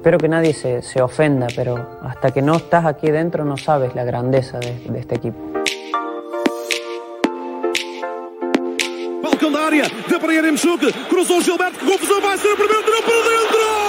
espero que nadie se, se, ofenda, pero hasta que no estás aquí dentro no sabes la grandeza de, de este equipo. Balcão da área, de Pereira em Mexuque, cruzou Gilberto, confusão vai ser o primeiro, tirou para dentro!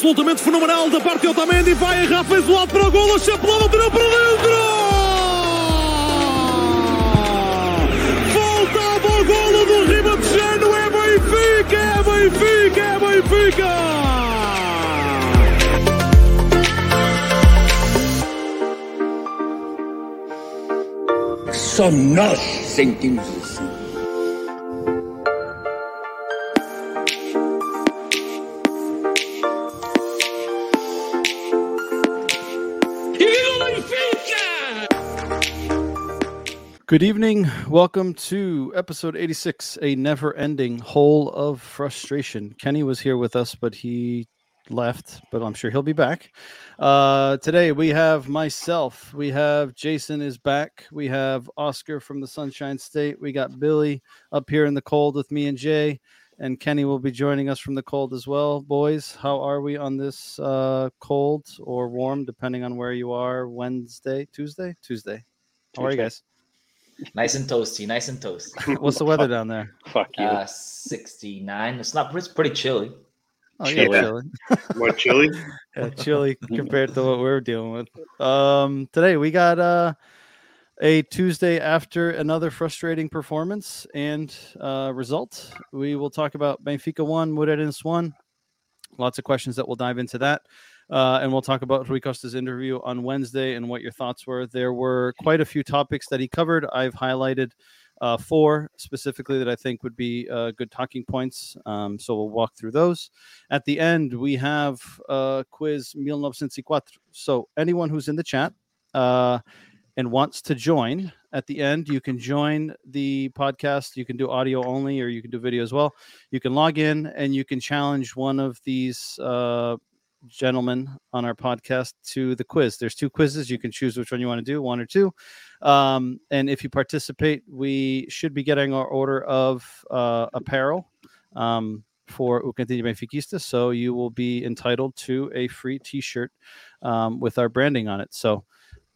Absolutamente fenomenal da parte de Otamendi. Vai errar, fez o alto para o golo, chapelou, tirou para dentro! Voltava o golo do Ribatejano, é Benfica, é Benfica, é Benfica! Só nós sentimos Good evening. Welcome to episode 86, a never ending hole of frustration. Kenny was here with us, but he left, but I'm sure he'll be back. Uh, today we have myself, we have Jason is back, we have Oscar from the Sunshine State, we got Billy up here in the cold with me and Jay, and Kenny will be joining us from the cold as well. Boys, how are we on this uh, cold or warm, depending on where you are? Wednesday, Tuesday, Tuesday. How are you guys? Nice and toasty, nice and toasty. What's the weather down there? Fuck you. Uh, 69. It's not, it's pretty chilly. Oh, yeah, chilly. More chilly? yeah, chilly compared to what we're dealing with. Um, today we got uh, a Tuesday after another frustrating performance and uh, result. We will talk about Benfica 1, Moreirense 1. Lots of questions that we'll dive into that. Uh, and we'll talk about Rui Costa's interview on Wednesday and what your thoughts were. There were quite a few topics that he covered. I've highlighted uh, four specifically that I think would be uh, good talking points. Um, so we'll walk through those. At the end, we have uh, quiz 1964. So anyone who's in the chat uh, and wants to join at the end, you can join the podcast. You can do audio only or you can do video as well. You can log in and you can challenge one of these uh, gentlemen on our podcast to the quiz. There's two quizzes. You can choose which one you want to do, one or two. Um, and if you participate, we should be getting our order of uh, apparel um, for O Cantinho Benfiquista. So you will be entitled to a free T-shirt um, with our branding on it. So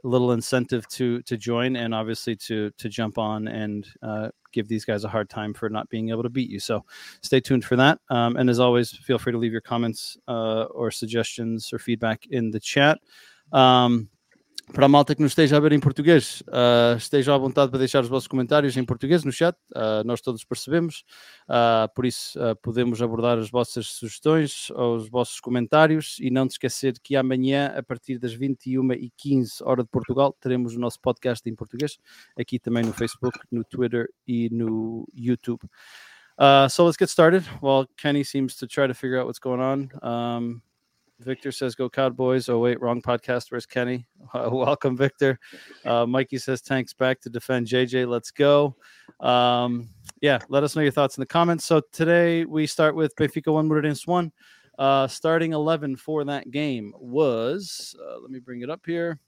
little incentive to to join and obviously to to jump on and uh, give these guys a hard time for not being able to beat you. So stay tuned for that. Um, and as always, feel free to leave your comments uh, or suggestions or feedback in the chat. Um, para a malta que nos esteja a ver em português, uh, estejam à vontade para deixar os vossos comentários em português no chat, uh, nós todos percebemos, uh, por isso podemos abordar as vossas sugestões os vossos comentários e não te esquecer que amanhã, a partir das 21h15, hora de Portugal, teremos o nosso podcast em português, aqui também no Facebook, no Twitter e no YouTube. So let's get started. While Kenny seems to try to figure out what's going on, um, Victor says, "Go Cowboys." Oh wait, wrong podcast. Where's Kenny? Uh, welcome, Victor. Uh, Mikey says, "Tanks back to defend JJ." Let's go. Um, yeah, let us know your thoughts in the comments. So today we start with Benfica one, Moreirense one. Uh, starting eleven for that game was. Uh, let me bring it up here.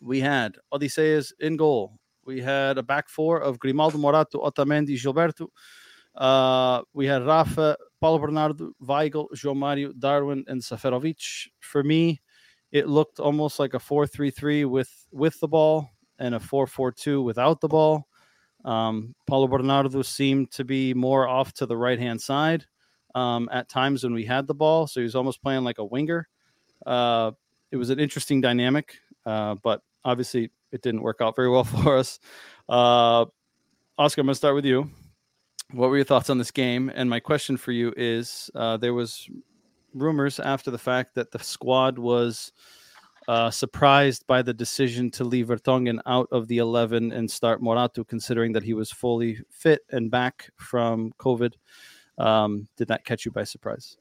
We had Odysseas in goal. We had a back four of Grimaldo, Morato, Otamendi, Gilberto. Uh, we had Rafa, Paulo Bernardo, Weigl, João Mario, Darwin, and Seferovic. For me, it looked almost like a 4-3-3 with with the ball and a 4-4-2 without the ball. Um, Paulo Bernardo seemed to be more off to the right hand side um, at times when we had the ball, so he was almost playing like a winger. Uh, it was an interesting dynamic, uh, but obviously it didn't work out very well for us. Uh, Oscar, I'm going to start with you what were your thoughts on this game? And my question for you is: uh, there was rumors after the fact that the squad was uh, surprised by the decision to leave Vertonghen out of the 11 and start Morato, considering that he was fully fit and back from COVID. Um, did that catch you by surprise?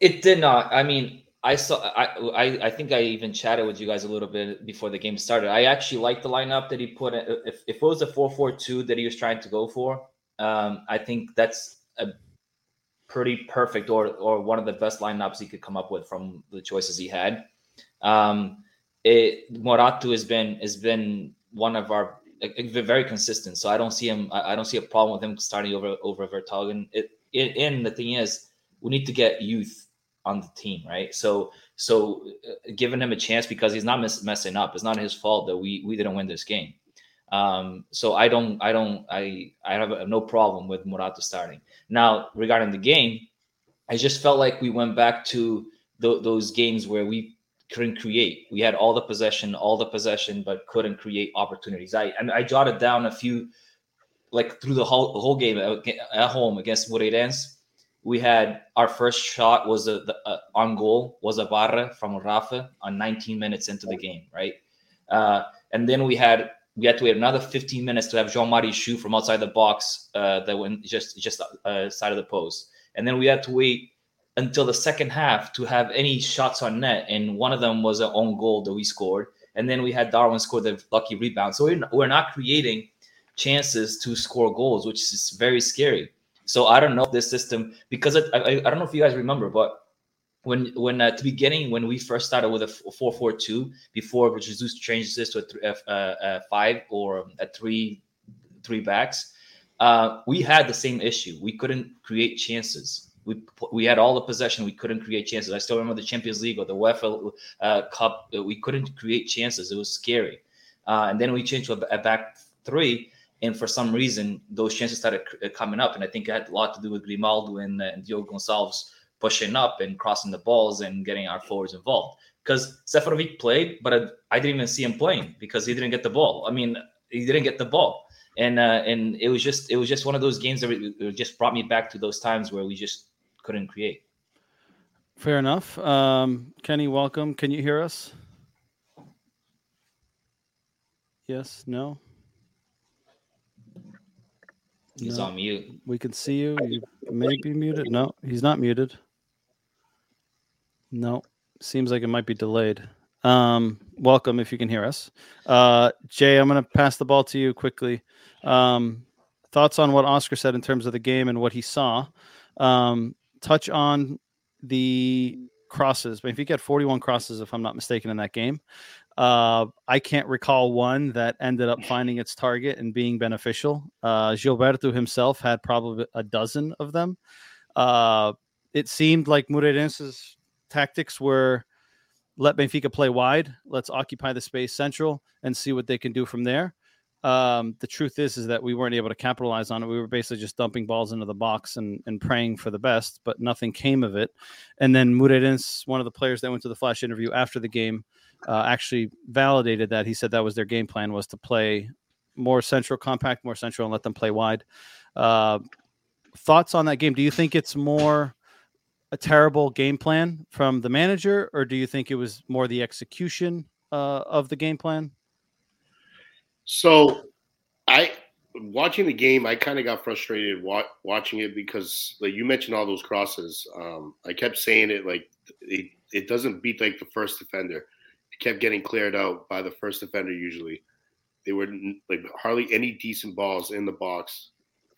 It did not. I mean, I saw. I, I I think I even chatted with you guys a little bit before the game started. I actually like the lineup that he put. In. If if it was a four four two that he was trying to go for, um, I think that's a pretty perfect or or one of the best lineups he could come up with from the choices he had. Um, it Morato has been has been one of our very consistent. So I don't see him. I, don't see a problem with him starting over over Vertonghen. It, and the thing is, we need to get youth on the team, right? So so uh, giving him a chance because he's not mess, messing up. It's not his fault that we we didn't win this game. Um, so I don't I don't I I have no problem with Morato starting. Now regarding the game, I just felt like we went back to th- those games where we couldn't create. We had all the possession, all the possession, but couldn't create opportunities. I and I jotted down a few, like through the whole the whole game at, at home against Moreirense. We had our first shot was a the, uh, on goal was a barra from Rafa on 19 minutes into the game, right? Uh, and then we had we had to wait another 15 minutes to have João Mario shoot from outside the box uh, that went just just uh, side of the post, and then we had to wait until the second half to have any shots on net, and one of them was an own goal that we scored, and then we had Darwin score the lucky rebound. So we're not creating chances to score goals, which is very scary. So I don't know if this system because it, I, I don't know if you guys remember, but when when at the beginning when we first started with a four four two before Jesus changed this to a, th- a, a five or a three three backs, uh, we had the same issue. We couldn't create chances we we had all the possession. We couldn't create chances. I still remember the Champions League or the UEFA uh, Cup. We couldn't create chances. It was scary. Uh, and then we changed to a, a, back three, and for some reason those chances started uh, coming up. And I think it had a lot to do with Grimaldo and, uh, and Diogo Gonçalves pushing up and crossing the balls and getting our forwards involved. Because Seferovic played, but I, I didn't even see him playing because he didn't get the ball. I mean, he didn't get the ball and uh, and it was just it was just one of those games that just brought me back to those times where we just couldn't create. Fair enough. Um, Kenny, welcome. Can you hear us? Yes, no. He's no. on mute. We can see you. You may be muted. No, he's not muted. No, seems like it might be delayed. Um, welcome if you can hear us. Uh, Jay, I'm going to pass the ball to you quickly. Um, thoughts on what Oscar said in terms of the game and what he saw. Um, touch on the crosses. But if you get 41 crosses, if I'm not mistaken, in that game, uh, I can't recall one that ended up finding its target and being beneficial. Uh, Gilberto himself had probably a dozen of them. Uh, it seemed like Moreirense's tactics were let Benfica play wide, let's occupy the space central and see what they can do from there. Um, the truth is, is that we weren't able to capitalize on it. We were basically just dumping balls into the box and, and praying for the best, but nothing came of it. And then Moreirense, one of the players that went to the flash interview after the game, uh, actually validated that. He said that was their game plan was to play more central, compact, more central, and let them play wide. Uh, thoughts on that game? Do you think it's more a terrible game plan from the manager, or do you think it was more the execution uh, of the game plan? So, I watching the game, I kind of got frustrated wa- watching it because, like you mentioned, all those crosses. Um, I kept saying it like it, it doesn't beat like the first defender. It kept getting cleared out by the first defender. Usually, they were like hardly any decent balls in the box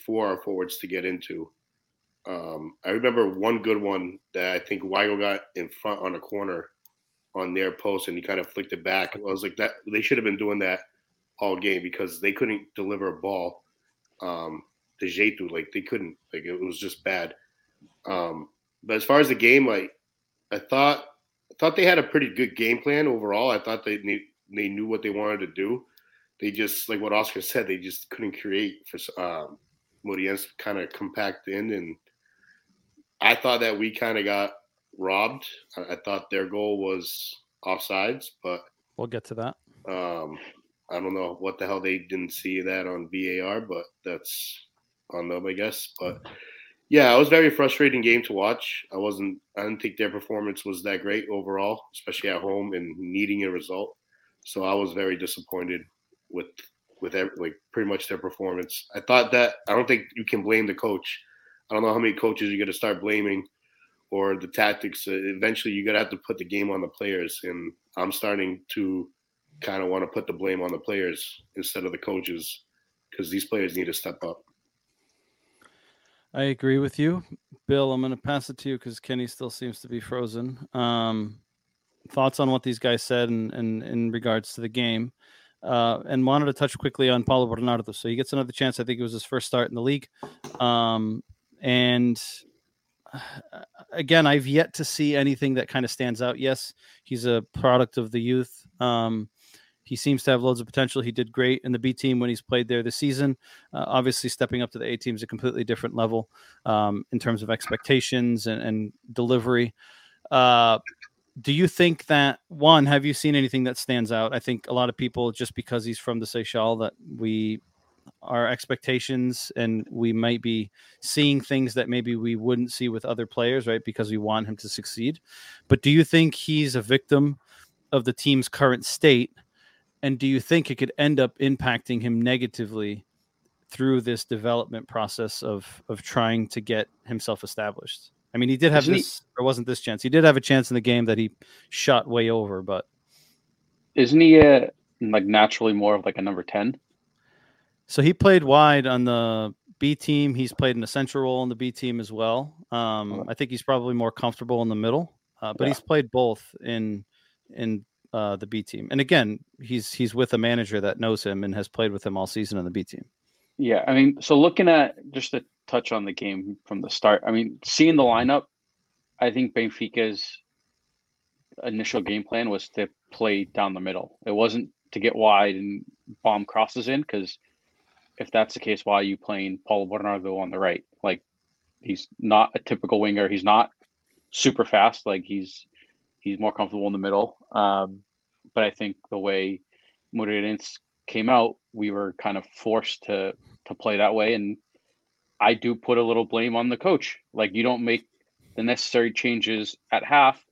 for our forwards to get into. Um, I remember one good one that I think Weigl got in front on a corner on their post, and he kind of flicked it back. I was like, that they should have been doing that all game because they couldn't deliver a ball um, to Jetu. Like they couldn't. Like it was just bad. Um, but as far as the game, like I thought, I thought they had a pretty good game plan overall. I thought they they knew what they wanted to do. They just like what Oscar said. They just couldn't create for um, Moreirense kind of compact in, and I thought that we kind of got robbed. I, I thought their goal was offsides, but we'll get to that. Um, I don't know what the hell they didn't see that on VAR, but that's on them, I guess. But Yeah, it was a very frustrating game to watch. I wasn't. I didn't think their performance was that great overall, especially at home and needing a result. So I was very disappointed with with every, like pretty much their performance. I thought that I don't think you can blame the coach. I don't know how many coaches you're going to start blaming or the tactics. Uh, eventually, you're going to have to put the game on the players, and I'm starting to kind of want to put the blame on the players instead of the coaches because these players need to step up. I agree with you, Bill. I'm going to pass it to you because Kenny still seems to be frozen. Um, thoughts on what these guys said and in, in, in, regards to the game, uh, and wanted to touch quickly on Paulo Bernardo. So he gets another chance. I think it was his first start in the league, um, and again, I've yet to see anything that kind of stands out. Yes, he's a product of the youth. Um, he seems to have loads of potential. He did great in the B team when he's played there this season. Uh, obviously, stepping up to the A team is a completely different level um, in terms of expectations and, and delivery. Uh, do you think that one? Have you seen anything that stands out? I think a lot of people, just because he's from the Seixal, that we our expectations and we might be seeing things that maybe we wouldn't see with other players, right? Because we want him to succeed. But do you think he's a victim of the team's current state? And do you think it could end up impacting him negatively through this development process of of trying to get himself established? I mean, he did have Isn't this, he, or wasn't this chance? He did have a chance in the game that he shot way over, but isn't he a, like naturally more of like a number ten? So he played wide on the B team. He's played an essential role in the B team as well. Um, I think he's probably more comfortable in the middle, uh, but yeah. he's played both in in uh, the B team. And again, he's he's with a manager that knows him and has played with him all season on the B team. Yeah, I mean, so looking at just to touch on the game from the start, I mean, seeing the lineup, I think Benfica's initial game plan was to play down the middle. It wasn't to get wide and bomb crosses in because if that's the case, why are you playing Paulo Bernardo on the right? Like he's not a typical winger. He's not super fast. Like he's he's more comfortable in the middle. Um, but I think the way Moreirense came out, we were kind of forced to to play that way. And I do put a little blame on the coach. Like you don't make the necessary changes at half.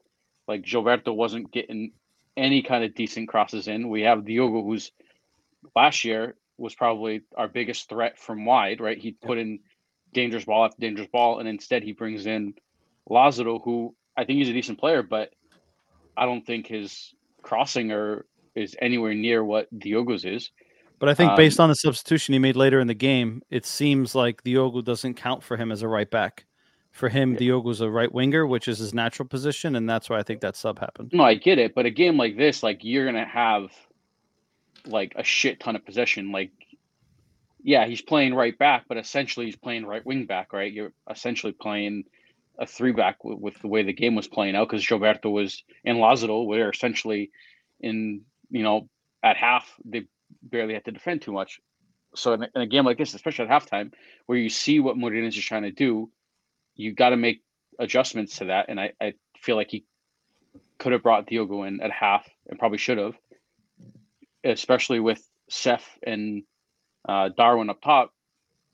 Like Gilberto wasn't getting any kind of decent crosses in. We have Diogo, who's last year was probably our biggest threat from wide. Right, he put in dangerous ball after dangerous ball, and instead he brings in Lazaro, who I think he's a decent player, but I don't think his crossing or is anywhere near what Diogo's is. But I think um, based on the substitution he made later in the game, it seems like Diogo doesn't count for him as a right back. For him, yeah. Diogo's a right winger, which is his natural position, and that's why I think that sub happened. No, I get it, but a game like this, like you're gonna have like a shit ton of possession. Like, yeah, he's playing right back, but essentially he's playing right wing back, right? You're essentially playing a three back with, with, the way the game was playing out because Gilberto was in Lazaro, where essentially in you know at half they barely had to defend too much. So in, in a game like this, especially at halftime, where you see what Moreirense is trying to do, you got to make adjustments to that. And I, I feel like he could have brought Diogo in at half and probably should have, especially with Seth and uh, Darwin up top.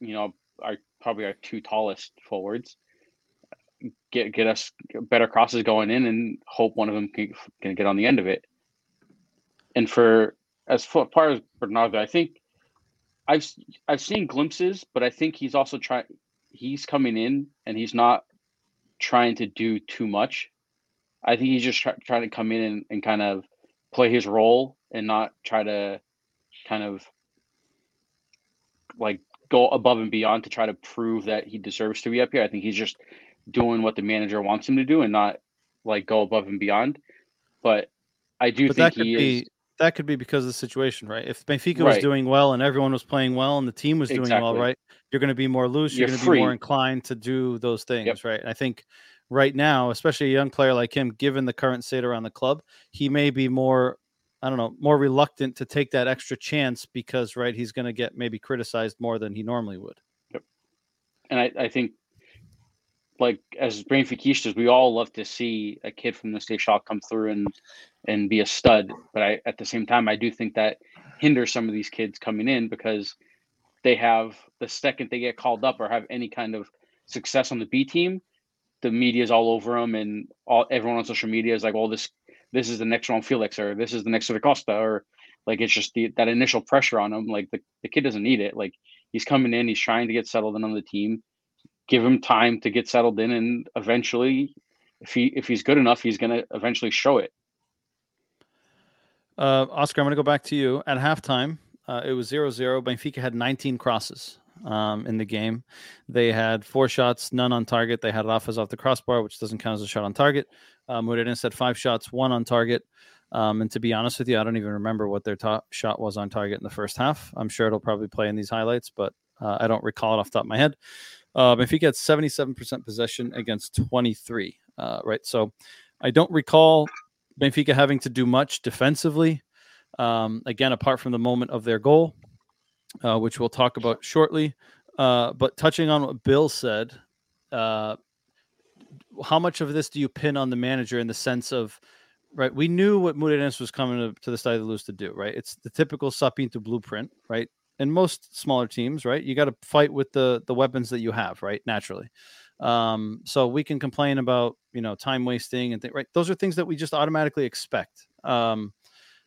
You know, are probably our two tallest forwards get get us better crosses going in and hope one of them can, can get on the end of it. And for as far as Bernardo, I think I've I've seen glimpses, but I think he's also trying. He's coming in and he's not trying to do too much. I think he's just try, trying to come in and, and kind of play his role and not try to kind of like go above and beyond to try to prove that he deserves to be up here. I think he's just doing what the manager wants him to do and not like go above and beyond. But I do but think he be, is. That could be because of the situation, right? If Benfica right. was doing well and everyone was playing well and the team was doing exactly. well, right? You're going to be more loose. You're, you're going to be more inclined to do those things, yep. right? And I think right now, especially a young player like him, given the current state around the club, he may be more I don't know, more reluctant to take that extra chance because, right, he's going to get maybe criticized more than he normally would. Yep. And I, I think like as Benfiquistas, we all love to see a kid from the Seixal come through and and be a stud. But I, at the same time, I do think that hinders some of these kids coming in because they have the second they get called up or have any kind of success on the B team, the media is all over them, and all everyone on social media is like, "Well, this this is the next João Felix, or this is the next to the Costa, or like it's just the that initial pressure on him. Like the, the kid doesn't need it. Like he's coming in, he's trying to get settled in on the team. Give him time to get settled in, and eventually, if he if he's good enough, he's gonna eventually show it. Uh, Oscar, I'm to go back to you. At halftime, uh, it was 0 0. Benfica had 19 crosses um, in the game. They had four shots, none on target. They had Rafa's off the crossbar, which doesn't count as a shot on target. Um, Moreirense had five shots, one on target. Um, and to be honest with you, I don't even remember what their top shot was on target in the first half. I'm sure it'll probably play in these highlights, but uh, I don't recall it off the top of my head. Uh, Benfica had 77% possession against 23, uh, right? So I don't recall Benfica having to do much defensively. Um, again, apart from the moment of their goal, uh, which we'll talk about shortly. Uh, but touching on what Bill said, uh, how much of this do you pin on the manager in the sense of, right? We knew what Moreirense was coming to, to the side of the loose to do, right? It's the typical Sá Pinto blueprint, right? And most smaller teams, right? You got to fight with the the weapons that you have, right? Naturally. Um, so we can complain about you know time wasting and things, right? Those are things that we just automatically expect. Um,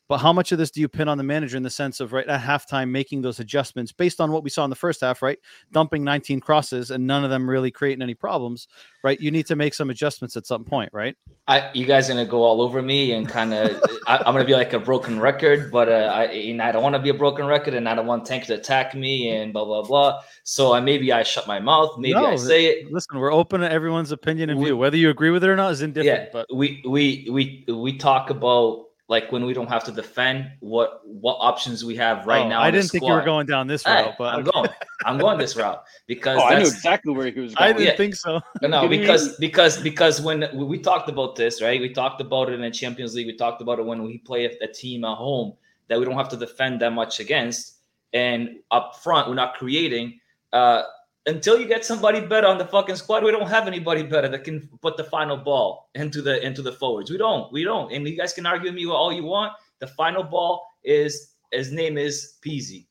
but how much of this do you pin on the manager in the sense of right at halftime making those adjustments based on what we saw in the first half, right? Dumping 19 crosses and none of them really creating any problems, right? You need to make some adjustments at some point, right? I, you guys gonna go all over me and kind of I'm gonna be like a broken record, but uh, I and I don't want to be a broken record, and I don't want Tank to attack me and blah blah blah. So I maybe I shut my mouth, maybe no, I say it. Listen, we're open to everyone's opinion and we, view. Whether you agree with it or not is indifferent. Yeah, but we we we we talk about like when we don't have to defend what what options we have right oh, now. I didn't think you were going down this route, hey, but I'm going. I'm going this route because oh, I knew exactly where he was going. I didn't yeah. think so. No, because because because when we talked about this, right? We talked about it in the Champions League. We talked about it when we play a, a team at home that we don't have to defend that much against, and up front we're not creating. Uh, until you get somebody better on the fucking squad, we don't have anybody better that can put the final ball into the into the forwards. We don't. We don't. And you guys can argue with me all you want. The final ball is his name is Pizzi.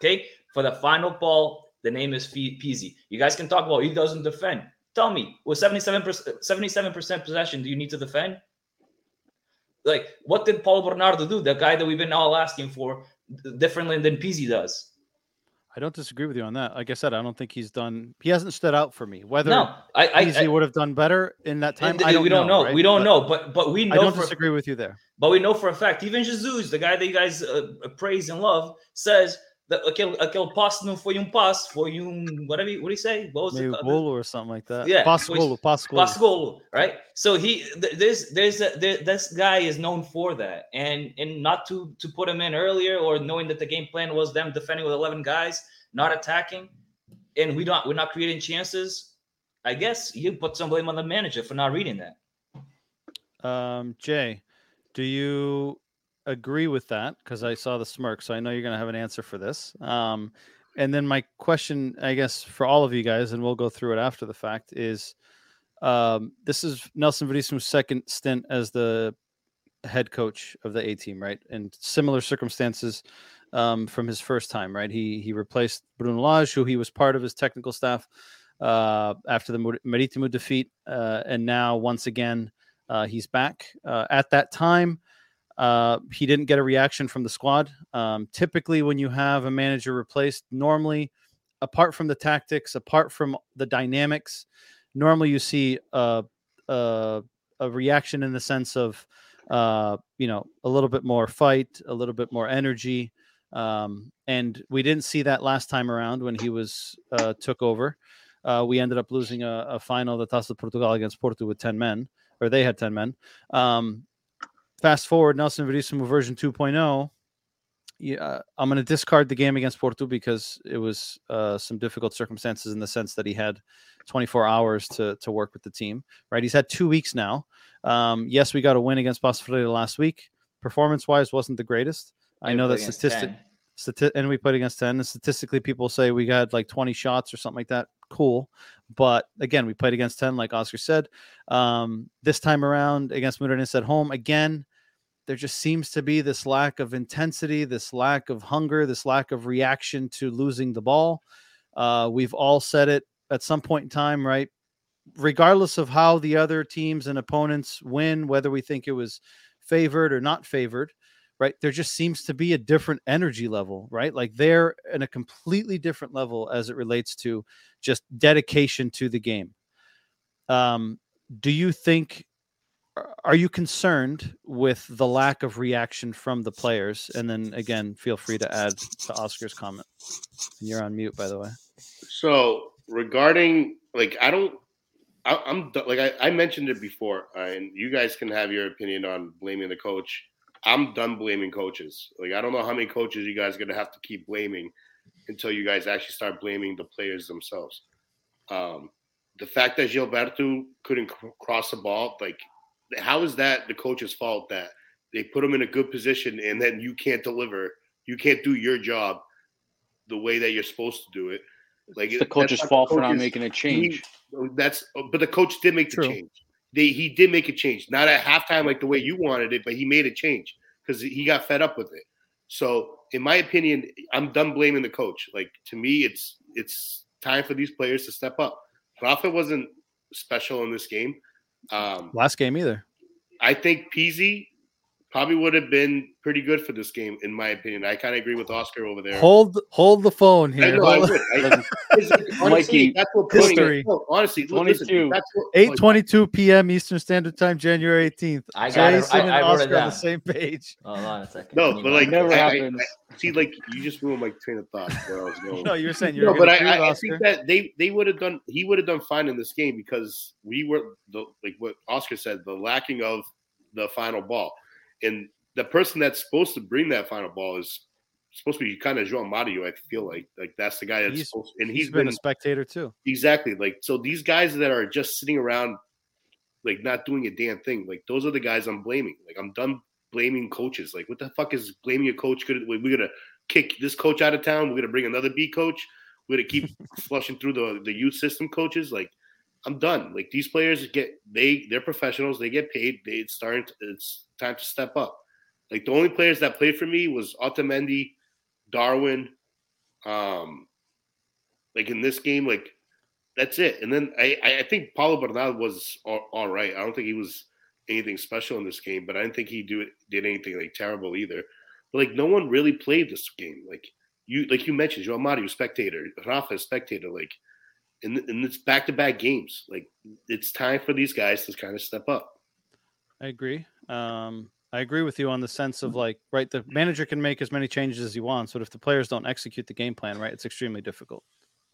Okay, for the final ball, the name is Pizzi. You guys can talk about he doesn't defend. Tell me, with 77 percent possession, do you need to defend? Like, what did Paulo Bernardo do? The guy that we've been all asking for differently than Pizzi does. I don't disagree with you on that. Like I said, I don't think he's done. He hasn't stood out for me. Whether no, I, I, he would have done better in that time, I don't we don't know. know. Right? We don't but, know, but but we know. I don't for, disagree with you there. But we know for a fact, even Jesus, the guy that you guys uh, praise and love, says aquele, aquele passe não foi um passe, foi um whatever. What do you say? What was Maybe it? Golo or something like that. Yeah, passe golo, passe golo. Passe golo, right? So he there's there's a, there, this guy is known for that, and and not to to put him in earlier or knowing that the game plan was them defending with eleven guys not attacking, and we don't we're not creating chances, I guess you put some blame on the manager for not reading that. Um, Jay, do you agree with that? Because I saw the smirk, so I know you're going to have an answer for this. Um, and then my question, I guess, for all of you guys, and we'll go through it after the fact, is um, this is Nelson Verissimo's second stint as the head coach of the A team, right? And similar circumstances, um, from his first time, right? He he replaced Bruno Lage, who he was part of his technical staff uh, after the Maritimo defeat, uh, and now once again uh, he's back. Uh, at that time, uh, he didn't get a reaction from the squad. Um, typically, when you have a manager replaced, normally, apart from the tactics, apart from the dynamics, normally you see a a, a reaction in the sense of uh, you know a little bit more fight, a little bit more energy. Um, and we didn't see that last time around when he was uh, took over. Uh, we ended up losing a, a final, the Taça Portugal against Porto with 10 men, or they had 10 men. Um, fast forward, Nelson Verissimo version 2.0. Yeah, I'm going to discard the game against Porto because it was uh, some difficult circumstances in the sense that he had 24 hours to to work with the team. Right, he's had two weeks now. Um, yes, we got a win against Paços last week. Performance wise, wasn't the greatest. I know that statistic, stati- and we played against 10. And statistically, people say we got like 20 shots or something like that. Cool. But again, we played against 10, like Oscar said. Um, this time around against Moreirense at home, again, there just seems to be this lack of intensity, this lack of hunger, this lack of reaction to losing the ball. Uh, we've all said it at some point in time, right? Regardless of how the other teams and opponents win, whether we think it was favored or not favored, right? There just seems to be a different energy level, right? Like they're in a completely different level as it relates to just dedication to the game. Um, do you think are you concerned with the lack of reaction from the players? And then again, feel free to add to Oscar's comment. And you're on mute, by the way. So regarding like, I don't. I, am like I, I, mentioned it before, uh, and you guys can have your opinion on blaming the coach. I'm done blaming coaches. Like I don't know how many coaches you guys are gonna have to keep blaming until you guys actually start blaming the players themselves. Um, the fact that Gilberto couldn't cross the ball, like how is that the coach's fault that they put him in a good position and then you can't deliver, you can't do your job the way that you're supposed to do it. Like it's the coach's fault for not making a change. He, that's but the coach did make True. the change. They, he did make a change, not at halftime like the way you wanted it, but he made a change because he got fed up with it. So, in my opinion, I'm done blaming the coach. Like to me, it's it's time for these players to step up. Rafa wasn't special in this game. Um, Last game either. I think Pizzi probably would have been pretty good for this game, in my opinion. I kind of agree with Oscar over there. Hold hold the phone here. I know, I would. I, honestly, Mikey, that's what history. No, honestly, listen, that's what, eight twenty two p.m. Eastern Standard Time, January eighteenth. I got Jason it. I, and Oscar on the same page. Hold on a second. No, but like never happens. see, like you just ruined my train of thought where I was going. no, you're saying you're. No, but I, I think that they they would have done. He would have done fine in this game because we were the like what Oscar said, the lacking of the final ball and the person that's supposed to bring that final ball is supposed to be kind of João Mario. I feel like like that's the guy that's he's, supposed, and he's, he's been, been, a spectator too. Exactly. Like so, these guys that are just sitting around, like not doing a damn thing. Like those are the guys I'm blaming. Like I'm done blaming coaches. Like what the fuck is blaming a coach? Could we're gonna kick this coach out of town? We're gonna bring another B coach. We're gonna keep flushing through the the youth system coaches. Like I'm done. Like these players get they they're professionals. They get paid. They it's starting. It's time to step up. Like the only players that played for me was Otamendi, Darwin. Um, like in this game, like that's it. And then I I think Paulo Bernal was all, all right. I don't think he was anything special in this game, but I didn't think he do did anything like terrible either. But like no one really played this game. Like you like you mentioned, João Mario spectator, Rafa spectator. Like and, and it's back to back games. Like it's time for these guys to kind of step up. I agree. Um, I agree with you on the sense of like, right, the manager can make as many changes as he wants, but if the players don't execute the game plan, right, it's extremely difficult.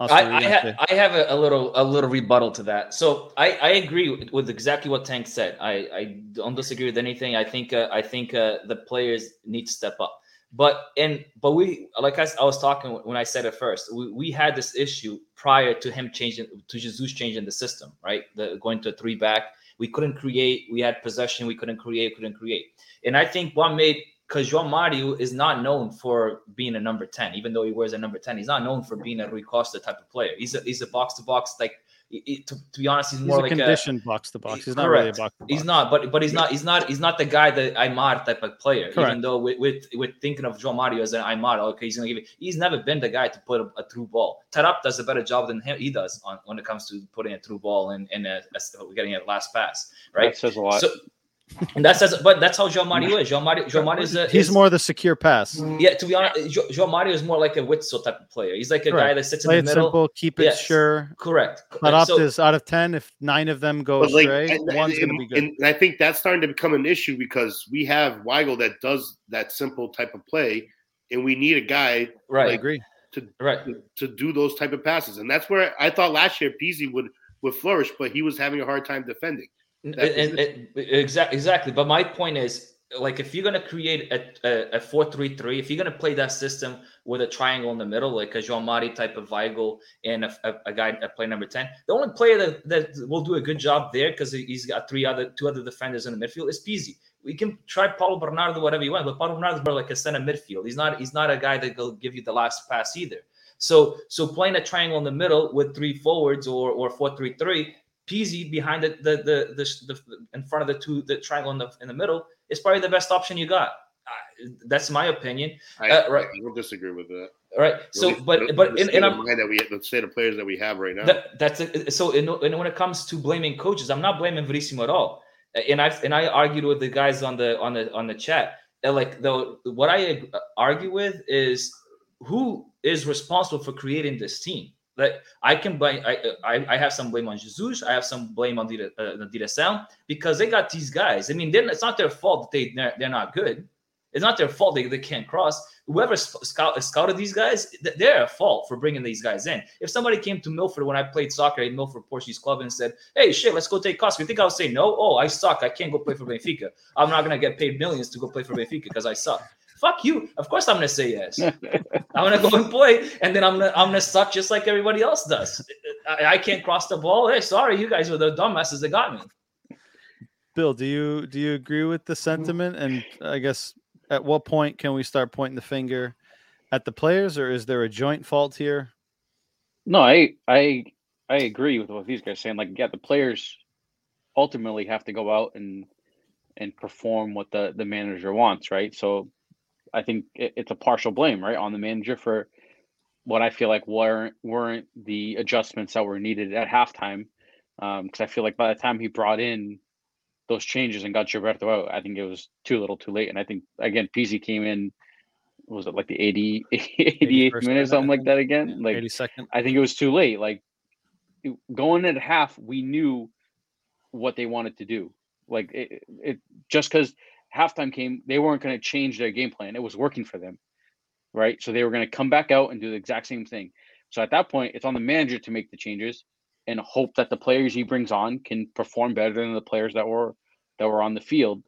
Also, I, I, ha- I, have a, a, little a little rebuttal to that. So I, I agree with, with exactly what Tank said. I, I don't disagree with anything. I think uh, I think uh, the players need to step up. But and but we like I, I was talking when I said it first. We, we had this issue prior to him changing to Jesus changing the system, right? The going to a three back. We couldn't create. We had possession. We couldn't create. Couldn't create. And I think what made because João Mario is not known for being a number 10, even though he wears a number 10. He's not known for being a Rui Costa type of player. He's a he's a box to box like it, to, to, be honest, he's, he's more a like conditioned a box to box. He's correct. not really a box. He's not, but but he's not he's not he's not the guy that Aimar type of player. Correct. Even though with, with with thinking of João Mario as an Aimar, okay, he's gonna give it. He's never been the guy to put a, a through ball. Taarabt does a better job than him. He does on when it comes to putting a through ball and and a, a, getting a last pass. Right, that says a lot. So, and that's but that's how João Mario is. João Mario, João Mario is a, he's is, more the secure pass. Yeah, to be honest, João Mario is more like a Witsel type of player. He's like a correct. guy that sits Play in the middle. Simple, keep it yes, sure. Correct. But up so, is out of ten. If nine of them go like, astray, and, one's going to be good. And I think that's starting to become an issue because we have Weigl that does that simple type of play, and we need a guy. Right. Like, I agree. To, right. To, to, do those type of passes, and that's where I thought last year Pizzi would would flourish, but he was having a hard time defending. And, and, exactly, exactly. But my point is, like, if you're gonna create a, a, a four three three, if you're gonna play that system with a triangle in the middle, like a João Mari type of Weigl and a, a, a guy at play number ten, the only player that, that will do a good job there because he's got three other two other defenders in the midfield is Pizzi. We can try Paulo Bernardo whatever you want, but Paulo Bernardo is more like a center midfield. He's not he's not a guy that will give you the last pass either. So so playing a triangle in the middle with three forwards or or four three three Pizzi behind the the, the the, the, in front of the two the triangle in the in the middle is probably the best option you got. that's my opinion. I, Uh, right. I don't disagree with that. All right. So, least but but the and, state and of I'm mind that we the state of players that we have right now. that, that's a, so. And when it comes to blaming coaches, I'm not blaming Verissimo at all. And I and I argued with the guys on the on the on the chat. Like the what I argue with is who is responsible for creating this team. Like I can blame, I, I I have some blame on Jesus. I have some blame on Dita, uh, because they got these guys. I mean, it's not their fault that they they're, they're not good. It's not their fault they, they can't cross. Whoever scout, scouted these guys, they're at fault for bringing these guys in. If somebody came to Milford when I played soccer at Milford Portuguese Club and said, "Hey, shit, let's go take costs," you think I would say no? Oh, I suck. I can't go play for Benfica. I'm not gonna get paid millions to go play for Benfica because I suck. Fuck you. Of course I'm gonna say yes. I'm gonna go and play, and then I'm gonna I'm gonna suck just like everybody else does. I, I can't cross the ball. Hey, sorry, you guys were the dumbasses that got me. Bill, do you do you agree with the sentiment? And I guess at what point can we start pointing the finger at the players, or is there a joint fault here? No, I I I agree with what these guys are saying. Like, yeah, the players ultimately have to go out and and perform what the the manager wants, right? So I think it, it's a partial blame, right, on the manager for what I feel like weren't weren't the adjustments that were needed at halftime. Um, because I feel like by the time he brought in those changes and got Gilberto out, I think it was too little, too late. And I think again, Pizzi came in. Was it like the 80, 88th 81st minute or something like that again? Like Eighty second. I think it was too late. Like going at half, we knew what they wanted to do. Like it, it just because halftime came, they weren't going to change their game plan. It was working for them, right? So they were going to come back out and do the exact same thing. So at that point, it's on the manager to make the changes and hope that the players he brings on can perform better than the players that were that were on the field.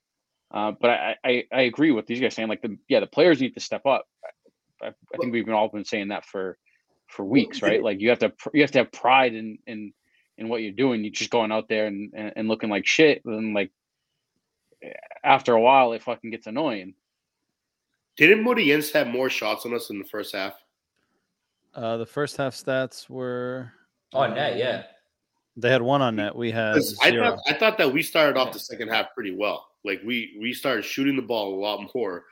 Uh, but I, I I agree with these guys saying like the yeah the players need to step up. I, I think we've been all been saying that for for weeks, right? Like you have to you have to have pride in in in what you're doing. You're just going out there and and, and looking like shit, and like after a while, it fucking gets annoying. Didn't Moreirense have more shots on us in the first half? Uh, the first half stats were Oh, net, yeah. they had one on net. We had 'Cause I thought I thought that we started off the second half pretty well. Like we we started shooting the ball a lot more,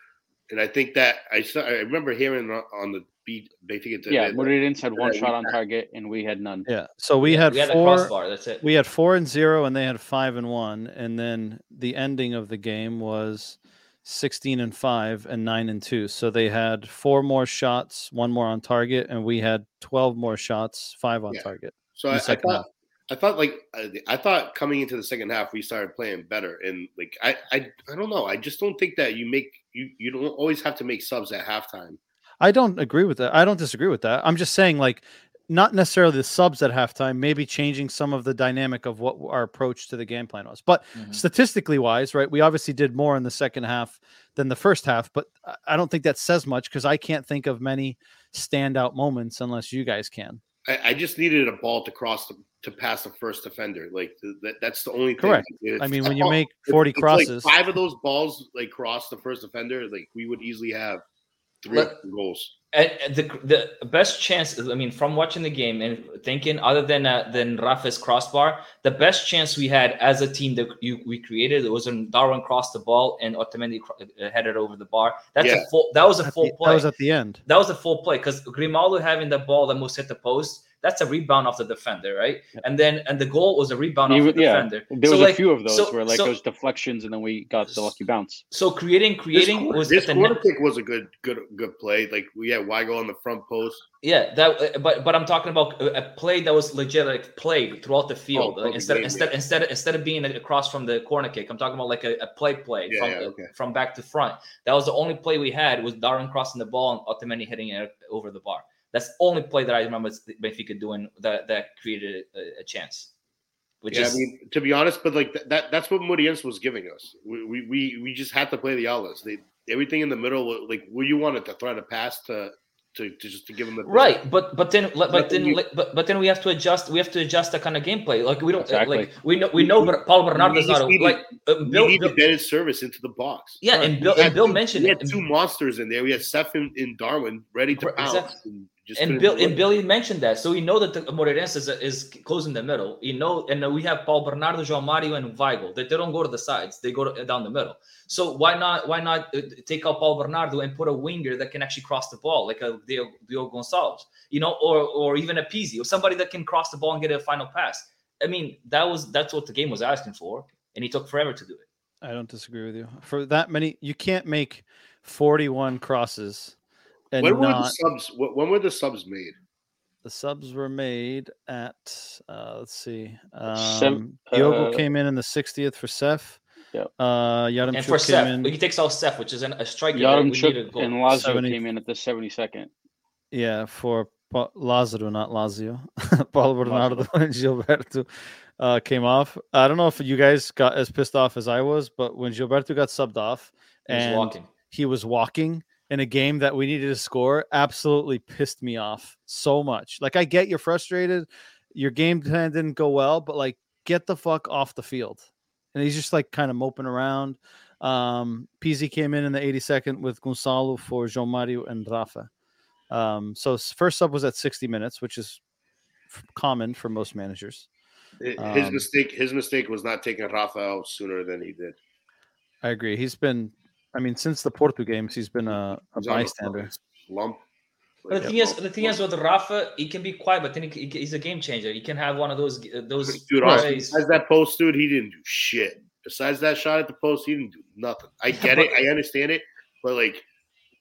and I think that I saw, I remember hearing on- on the beat. They think it's Yeah, Moreirense had one shot on target, and we had none. Yeah. So we had we had a four. crossbar. That's it. We had four and zero, and they had five and one. And then the ending of the game was sixteen and five and nine and two. So they had four more shots, one more on target, and we had twelve more shots, five on Yeah. target. So I, I thought half. I thought like I, I thought coming into the second half we started playing better, and like I, I I don't know. I just don't think that you make you you don't always have to make subs at halftime. I don't agree with that. I don't disagree with that. I'm just saying, like, not necessarily the subs at halftime, maybe changing some of the dynamic of what our approach to the game plan was. But Mhm. statistically wise, right, we obviously did more in the second half than the first half. But I- I don't think that says much because I can't think of many standout moments unless you guys can. I, I just needed a ball to cross the to pass the first defender. Like that, that's the only thing. Correct. If- I mean, when you make 40 it's like crosses, five of those balls like cross the first defender, like we would easily have three Let- goals. And and the the best chance, I mean, from watching the game and thinking, other than uh, than Rafa's crossbar, the best chance we had as a team that you, we created was when Darwin crossed the ball and Otamendi cro- uh, headed over the bar. That's Yeah. a full. That was a full the- play. that was at the end. That was a full play because Grimaldo having the ball that almost hit the post. That's a rebound off the defender, right? And then and the goal was a rebound off Even- the yeah, defender. There So, was like, a few of those so- where like so- those deflections, and then we got the lucky bounce. So creating, This, creating corner, was this at the corner net. kick was a good good good play. Like we had Weigl on the front post. Yeah, that. But but I'm talking about a, a play that was legit, like played throughout the field Oh, like, okay, instead yeah, instead instead instead of being across from the corner kick. I'm talking about like a, a play play Yeah, from yeah, okay. from back to front. That was the only play we had was Darwin crossing the ball and Otamendi hitting it over the bar. That's the only play that I remember Benfica doing that that created a, a chance. Which yeah, is I mean, to be honest, but like th- that that's what Moreirense was giving us. We, we we we just had to play the outlets. They everything in the middle, wa- like where you wanted to throw a pass to to, to just to give them the Right, but but then but But then you- but but then we have to adjust. We have to adjust the kind of gameplay. Like we don't Exactly. like we know we know. But Paul Bernardo is not just a, need- like uh, We Bill. need Bill embedded service into the box. yeah, Right. and Bill and Bill two- mentioned we it. had two monsters in there. We had Seth and, and Darwin ready to Correct, pounce. exactly. And Just and Bill and. Billy mentioned that, so we know that the Moreirense is, is closing the middle. You know, and we have Paul Bernardo, João Mario, and Weigl. That they don't go to the sides; they go to, down the middle. So why not? Why not uh, take out Paul Bernardo and put a winger that can actually cross the ball, like a Diogo, Diogo Gonçalves, you know, or or even a Pizzi, or somebody that can cross the ball and get a final pass. I mean, that was that's what the game was asking for, and he took forever to do it. I don't disagree with you. For that many, you can't make 41 crosses and when were the subs? When were the subs made? The subs were made at uh, let's see. Um, Sev- Diogo uh, came in in the 60th for Seth. Yeah. Uh, And Yaremchuk for came Seth, in. he takes out Seth, which is an, a striker. that we need a goal. and Lazio 70 came in at the 72nd. Yeah, for Pa- Lazaro, not Lazio. Paulo Bernardo and Gilberto uh, came off. I don't know if you guys got as pissed off as I was, but when Gilberto got subbed off He was and walking. he was walking in a game that we needed to score, absolutely pissed me off so much. Like, I get you're frustrated, your game plan didn't go well, but like, get the fuck off the field. And he's just like kind of moping around. Um, Pizzi came in in the 82nd with Gonzalo for João Mario and Rafa. Um, so first sub was at 60 minutes, which is f- common for most managers. Hi- His Um, mistake. His mistake was not taking Rafa out sooner than he did. I agree. He's been, I mean, since the Porto games, he's been a, a He's bystander. fucking Lump. But the thing is, the thing is with Rafa, he can be quiet, but then he, he- he's a game changer. He can have one of those those dude, Right. honestly, plays. besides that post, dude, he didn't do shit. Besides that shot at the post, he didn't do nothing. I get it, I understand it, but like,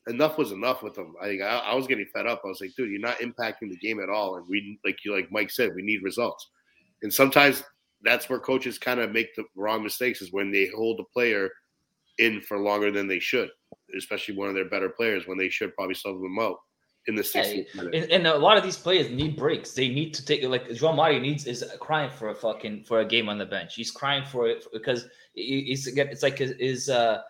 enough was enough with him. I think I, I was getting fed up. I was like, dude, you're not impacting the game at all, and we like you like Mike said, we need results. And sometimes that's where coaches kind of make the wrong mistakes is when they hold the player in for longer than they should, especially one of their better players when they should probably sub them out in the 60th minute. And, and a lot of these players need breaks. They need to take like João Mario needs is crying for a fucking for a game on the bench. He's crying for it because he's. It's like his, his uh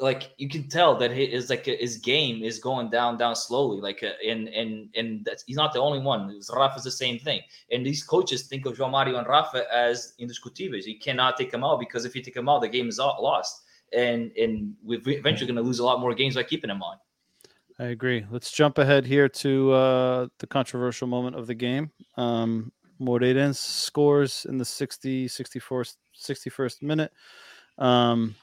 like you can tell that his like his game is going down down slowly. Like uh, and and and that's, he's not the only one. Rafa's the same thing. And these coaches think of João Mario and Rafa as indiscutibles. You cannot take them out because if you take them out, the game is lost. And and we're eventually going to lose a lot more games by keeping them on. I agree. Let's jump ahead here to uh, the controversial moment of the game. Um, Moreirense scores in the 60, 64th, 61st minute. Um,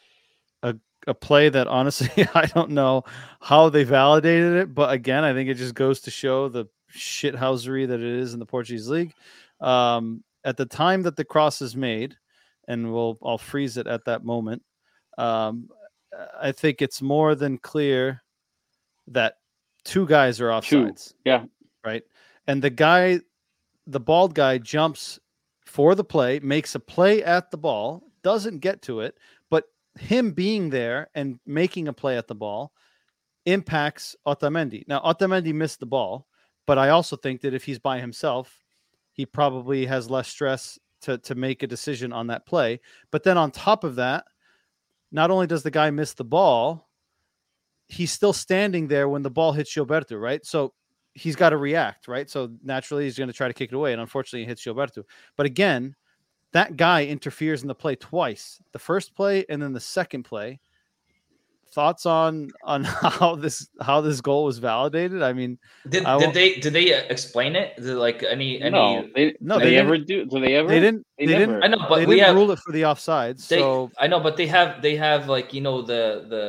a, a play that honestly, I don't know how they validated it, but again, I think it just goes to show the shithousery that it is in the Portuguese league. Um, at the time that the cross is made, and we'll I'll freeze it at that moment. Um, I think it's more than clear that two guys are Two, offsides. yeah. Right. And the guy, the bald guy, jumps for the play, makes a play at the ball, doesn't get to it, but him being there and making a play at the ball impacts Otamendi. Now, Otamendi missed the ball, but I also think that if he's by himself, he probably has less stress to, to make a decision on that play. But then on top of that, not only does the guy miss the ball, he's still standing there when the ball hits Gilberto, right? So he's got to react, right? So naturally he's going to try to kick it away, and unfortunately it hits Gilberto. But again, that guy interferes in the play twice: the first play and then the second play. Thoughts on on how this how this goal was validated? I mean, Did, I did they did they uh, explain it? Did, like any any? No, they, No, no, they they, didn't- ever do? Do they ever? they didn't. They They, didn't. I know, but they we didn't have rule it for the offsides. They, so I know, but they have they have like you know the the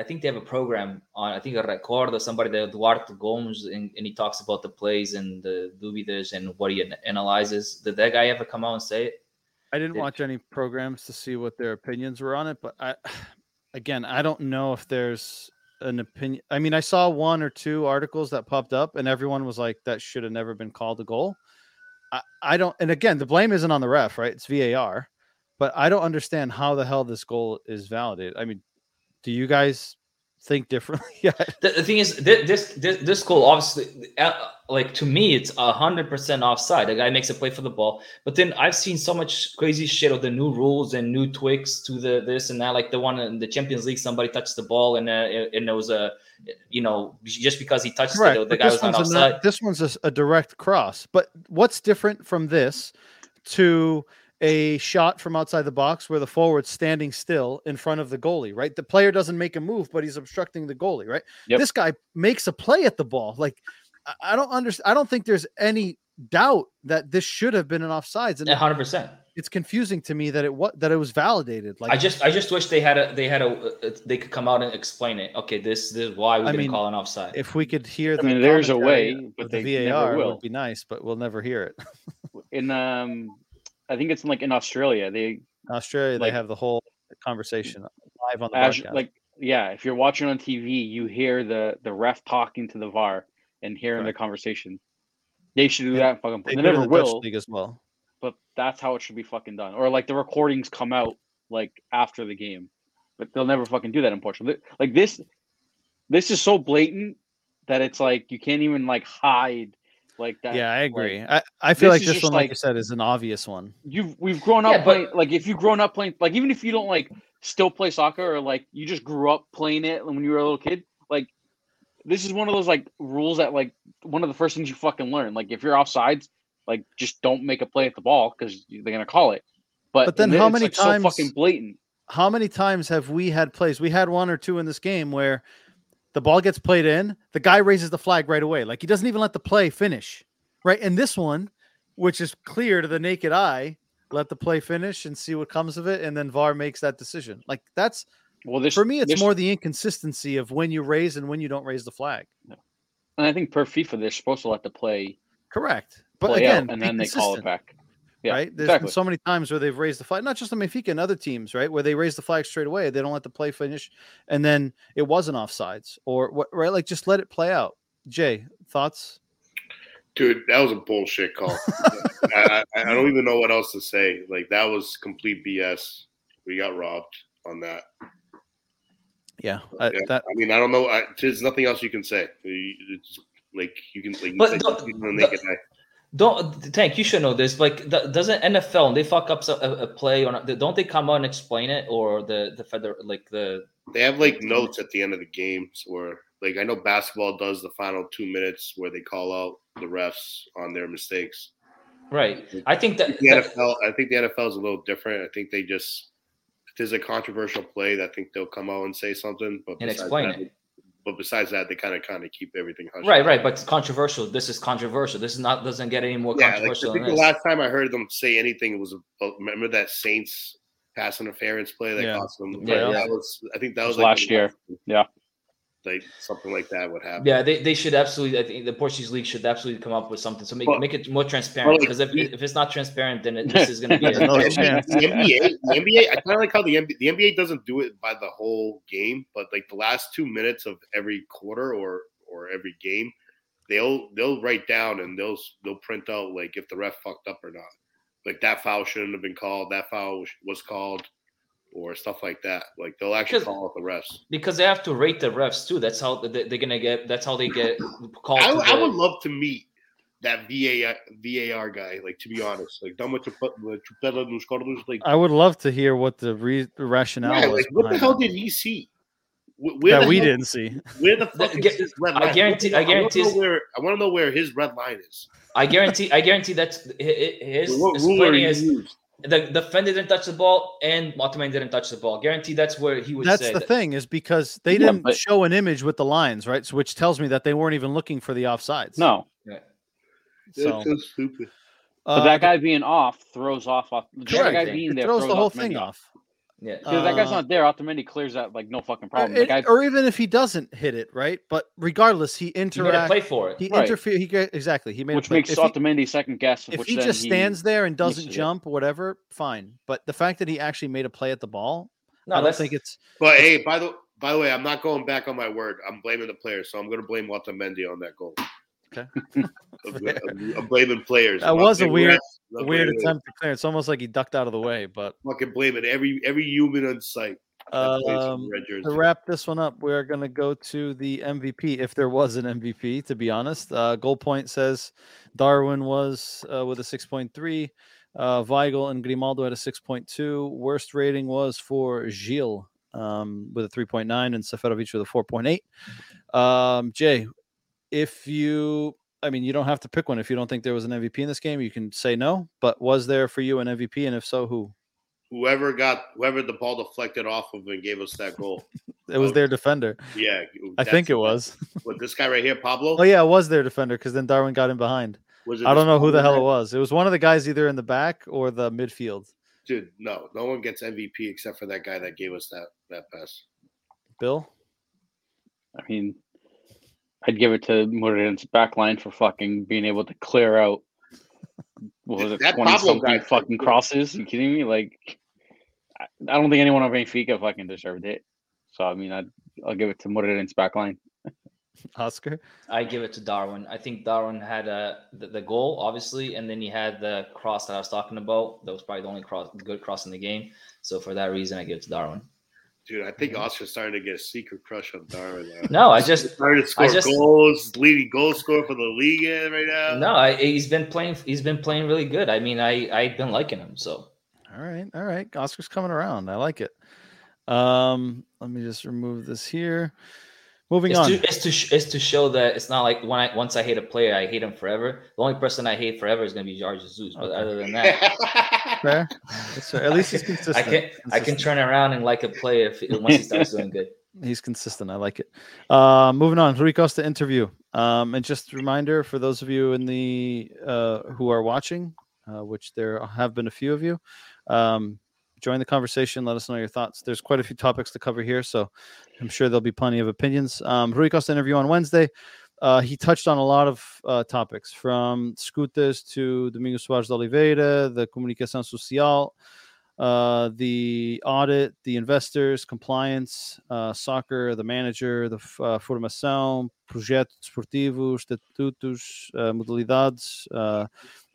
I think they have a program on I think a record or somebody the Duarte Gomes and, and he talks about the plays and the dubidas and what he analyzes. Did that guy ever come out and say it? I didn't Did- watch any programs to see what their opinions were on it, but I, again, I don't know if there's an opinion. I mean, I saw one or two articles that popped up, and everyone was like, "That should have never been called a goal." I, I don't. And again, the blame isn't on the ref, right? It's VAR, but I don't understand how the hell this goal is validated. I mean, do you guys think differently? yeah, The, the thing is, this this this goal obviously, uh, like to me, it's a hundred percent offside. The guy makes a play for the ball, but then I've seen so much crazy shit of the new rules and new tweaks to the this and that. Like the one in the Champions League, somebody touched the ball and uh, and there was a, you know, just because he touched right. it, the guy was not a, offside. not- this one's a, a direct cross. But what's different from this to a shot from outside the box where the forward's standing still in front of the goalie, right? The player doesn't make a move, but he's obstructing the goalie, right? Yep. This guy makes a play at the ball. Like I- I don't understand. I don't think there's any doubt that this should have been an offsides, and hundred percent. it's confusing to me that it what that it was validated. Like I just I just wish they had a they had a uh, they could come out and explain it. Okay, this, this is why we I didn't mean, call an offside. if we could hear, I mean, there's a way, but the they VAR, it will. would be nice, but we'll never hear it. In um, I think it's in, like in Australia. They Australia, they have the whole conversation live on the as like yeah, if you're watching on TV, you hear the the ref talking to the VAR and hearing the conversation. They should do Yeah, that. Fucking, they they do it in never the Dutch will, league as well. but that's how it should be fucking done. Or like the recordings come out like after the game, but they'll never fucking do that in Portugal. Like this, this is so blatant that it's like you can't even like hide like that. Yeah, I like, agree. I, I feel this like this one, like like- you said, is an obvious one. you've we've grown up Yeah, but- like if you've grown up playing like even if you don't like still play soccer or like you just grew up playing it when you were a little kid like this is one of those like rules that like one of the first things you fucking learn like if you're offsides like just don't make a play at the ball because they're gonna call it but, But then how it's, many like, so times- fucking blatant How many times have we had plays? We had one or two in this game where the ball gets played in, the guy raises the flag right away. Like he doesn't even let the play finish. Right. And this one, which is clear to the naked eye, let the play finish and see what comes of it. And then VAR makes that decision. Like that's well this for me, it's this- more the inconsistency of when you raise and when you don't raise the flag. and i think per fifa they're supposed to let the play Correct. But play again, out and then they call it back yeah right? There's exactly been so many times where they've raised the flag, not just on Benfica and other teams, right? Where they raise the flag straight away, they don't let the play finish, and then it wasn't offsides or what, right? Like just let it play out. Jay, thoughts? Dude, that was a bullshit call. I, I, I don't even know what else to say. Like that was complete BS. We got robbed on that. Yeah, I, Yeah. that I mean, I don't know. I, there's nothing else you can say. It's like you can like you But said, the- you see it the naked eye. Don't Tank, you should know this. Like, the, doesn't NFL when they fuck up a, a play or not, don't they come out and explain it or the the feder like the They have like notes at the end of the games where, like, I know basketball does the final two minutes where they call out the refs on their mistakes. right? I think that, The that- NFL, I think the NFL is a little different. I think they just if there's a controversial play, I think they'll come out and say something, but And explain that, it. But besides that, they kind of kind of keep everything hush. right, right. But it's controversial. This is controversial. This is not doesn't get any more Yeah, like, I think than the this. last time I heard them say anything was about, remember that Saints pass interference play that Yeah. cost them. Yeah, that was I think that was, was like last the year. Yeah. Like something like that would happen. Yeah, they, they should absolutely. I think the Portuguese league should absolutely come up with something so make But- make it more transparent. like, Because if, if it's not transparent, then it, this is going to be. There's no a, chance. The NBA, the NBA, I kind of like how the NBA, the NBA doesn't do it by the whole game, but like the last two minutes of every quarter or or every game, they'll they'll write down and they'll they'll print out like if the ref fucked up or not, like that foul shouldn't have been called, that foul was- was called, or stuff like that. Like they'll actually Because- call out the refs. because they have to rate the refs too. That's how they, they're going to get. That's how they get called. I, I would love to meet that VAR VAR guy. Like to be honest, like dama chupela nos cordos, like I would love to hear what the, re- the rationale yeah, was. like what the hell did he see? Where that we hell- didn't see? Where the fuck is his red line? I line? guarantee- I wanna guarantee- where I want to know where his red line is. I guarantee. I guarantee that's hi- hi- his what his ruler planning he is used. the defender didn't touch the ball and Otamendi didn't touch the ball. Guarantee that's where he would That's say the that. thing is because they Yeah, didn't but- show an image with the lines, right? So which tells me that they weren't even looking for the offsides. No, So, That's so stupid. but uh, that guy being off throws off. off the Correct. guy being it there throws throws the whole Otamendi thing off. Yeah. Because that guy's Uh, not there. Otamendi clears that like no fucking Or, problem. The guy, or even if he doesn't hit it, right? But regardless, he You got to interacts. play for it. He Right. interfere. He get exactly. He made which play. makes if he, second guess. if he just stands there and doesn't misses it. jump, whatever, fine. But the fact that he actually made a play at the ball, No, I don't that's think it's. But hey, by the by the way, I'm not going back on my word. I'm blaming the players, so I'm going to blame Otamendi on that goal. Okay. I'm, I'm- I'm blaming players. That I'm was a weird- refs. I'm weird attempt to clear. It's almost like he ducked out of the way. But Fucking blame it. every every human on site. that plays for um, to wrap this one up, we're going to go to the MVP, if there was an MVP, to be honest. Uh, Goal Point says Darwin was uh, with a 6.3. Uh, Weigl and Grimaldo had a 6.2. Worst rating was for Gilles um, with a 3.9 and Seferovic with a 4.8. Um, Jay, if you, I mean, you don't have to pick one if you don't think there was an MVP in this game. You can say no, but was there for you an MVP? And if so, who? Whoever got whoever the ball deflected off of and gave us that goal. It was their defender. Yeah, I think it was. What this guy right here, Pablo? Oh yeah, it was their defender because then Darwin got in behind. Was it I don't know who the hell it was. It was one of the guys either in the back or the midfield. Dude, no, no one gets MVP except for that guy that gave us that that pass. Bill. I mean, I'd give it to Moreira's back line for fucking being able to clear out. What was it, That twenty Pablo guy- something fucking crosses? you kidding me? Like, I I don't think anyone on Benfica fucking deserved it. So I mean, I'd I'll give it to Moreira's back line. Oscar. I give it to Darwin. I think Darwin had uh, the, the goal, obviously, and then he had the cross that I was talking about. That was probably the only cross, good cross in the game. So for that reason, I give it to Darwin. Dude, I think Oscar's starting to get a secret crush on Darwin. now. No, I He's just starting to score just- goals, leading goal scorer for the league eh, right now. no, I, he's been playing. He's been playing really good. I mean, I I've been liking him. So All right, all right. Oscar's coming around. I like it. Um, let me just remove this here. Moving it's on. to it's to sh- it's to show that it's not like when I once I hate a player, I hate him forever. The only person I hate forever is going to be George Jesus. But Okay. other than that, Fair. That's fair. At least he's consistent. I can I can turn around and like a player if, once he starts doing good. He's consistent. I like it. Uh, moving on, Rui Costa interview. Um, and just a reminder for those of you in the uh, who are watching, uh, which there have been a few of you, um, join the conversation. Let us know your thoughts. There's quite a few topics to cover here, so I'm sure there'll be plenty of opinions. Um, Rui Costa interview on Wednesday. Uh, he touched on a lot of uh, topics from scooters to Domingos Soares de Oliveira, the comunicação social, uh, the audit, the investors, compliance, uh, soccer, the manager, the uh, formação, projeto desportivo, estatutos, uh, modalidades, uh,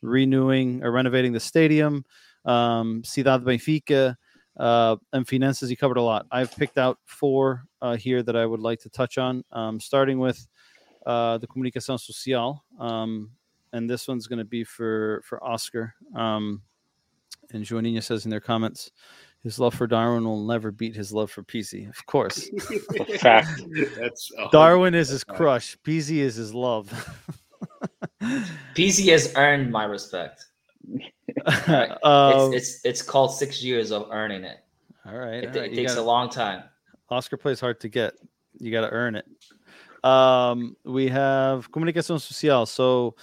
renewing or renovating the stadium, um, Cidade Benfica, uh, and finances. He covered a lot. I've picked out four uh, here that I would like to touch on, um, starting with uh, the comunicação social. Um, and this one's going to be for for Oscar. Um, and Joaninha says in their comments, his love for Darwin will never beat his love for Pizzi. Of course, Fact. That's Darwin is his crush. Pizzi is his love. Pizzi has earned my respect. Um, it's, it's it's called six years of earning it. all right. It, all right, it takes gotta- a long time. Oscar plays hard to get. You got to earn it. Um, we have comunicação social. So,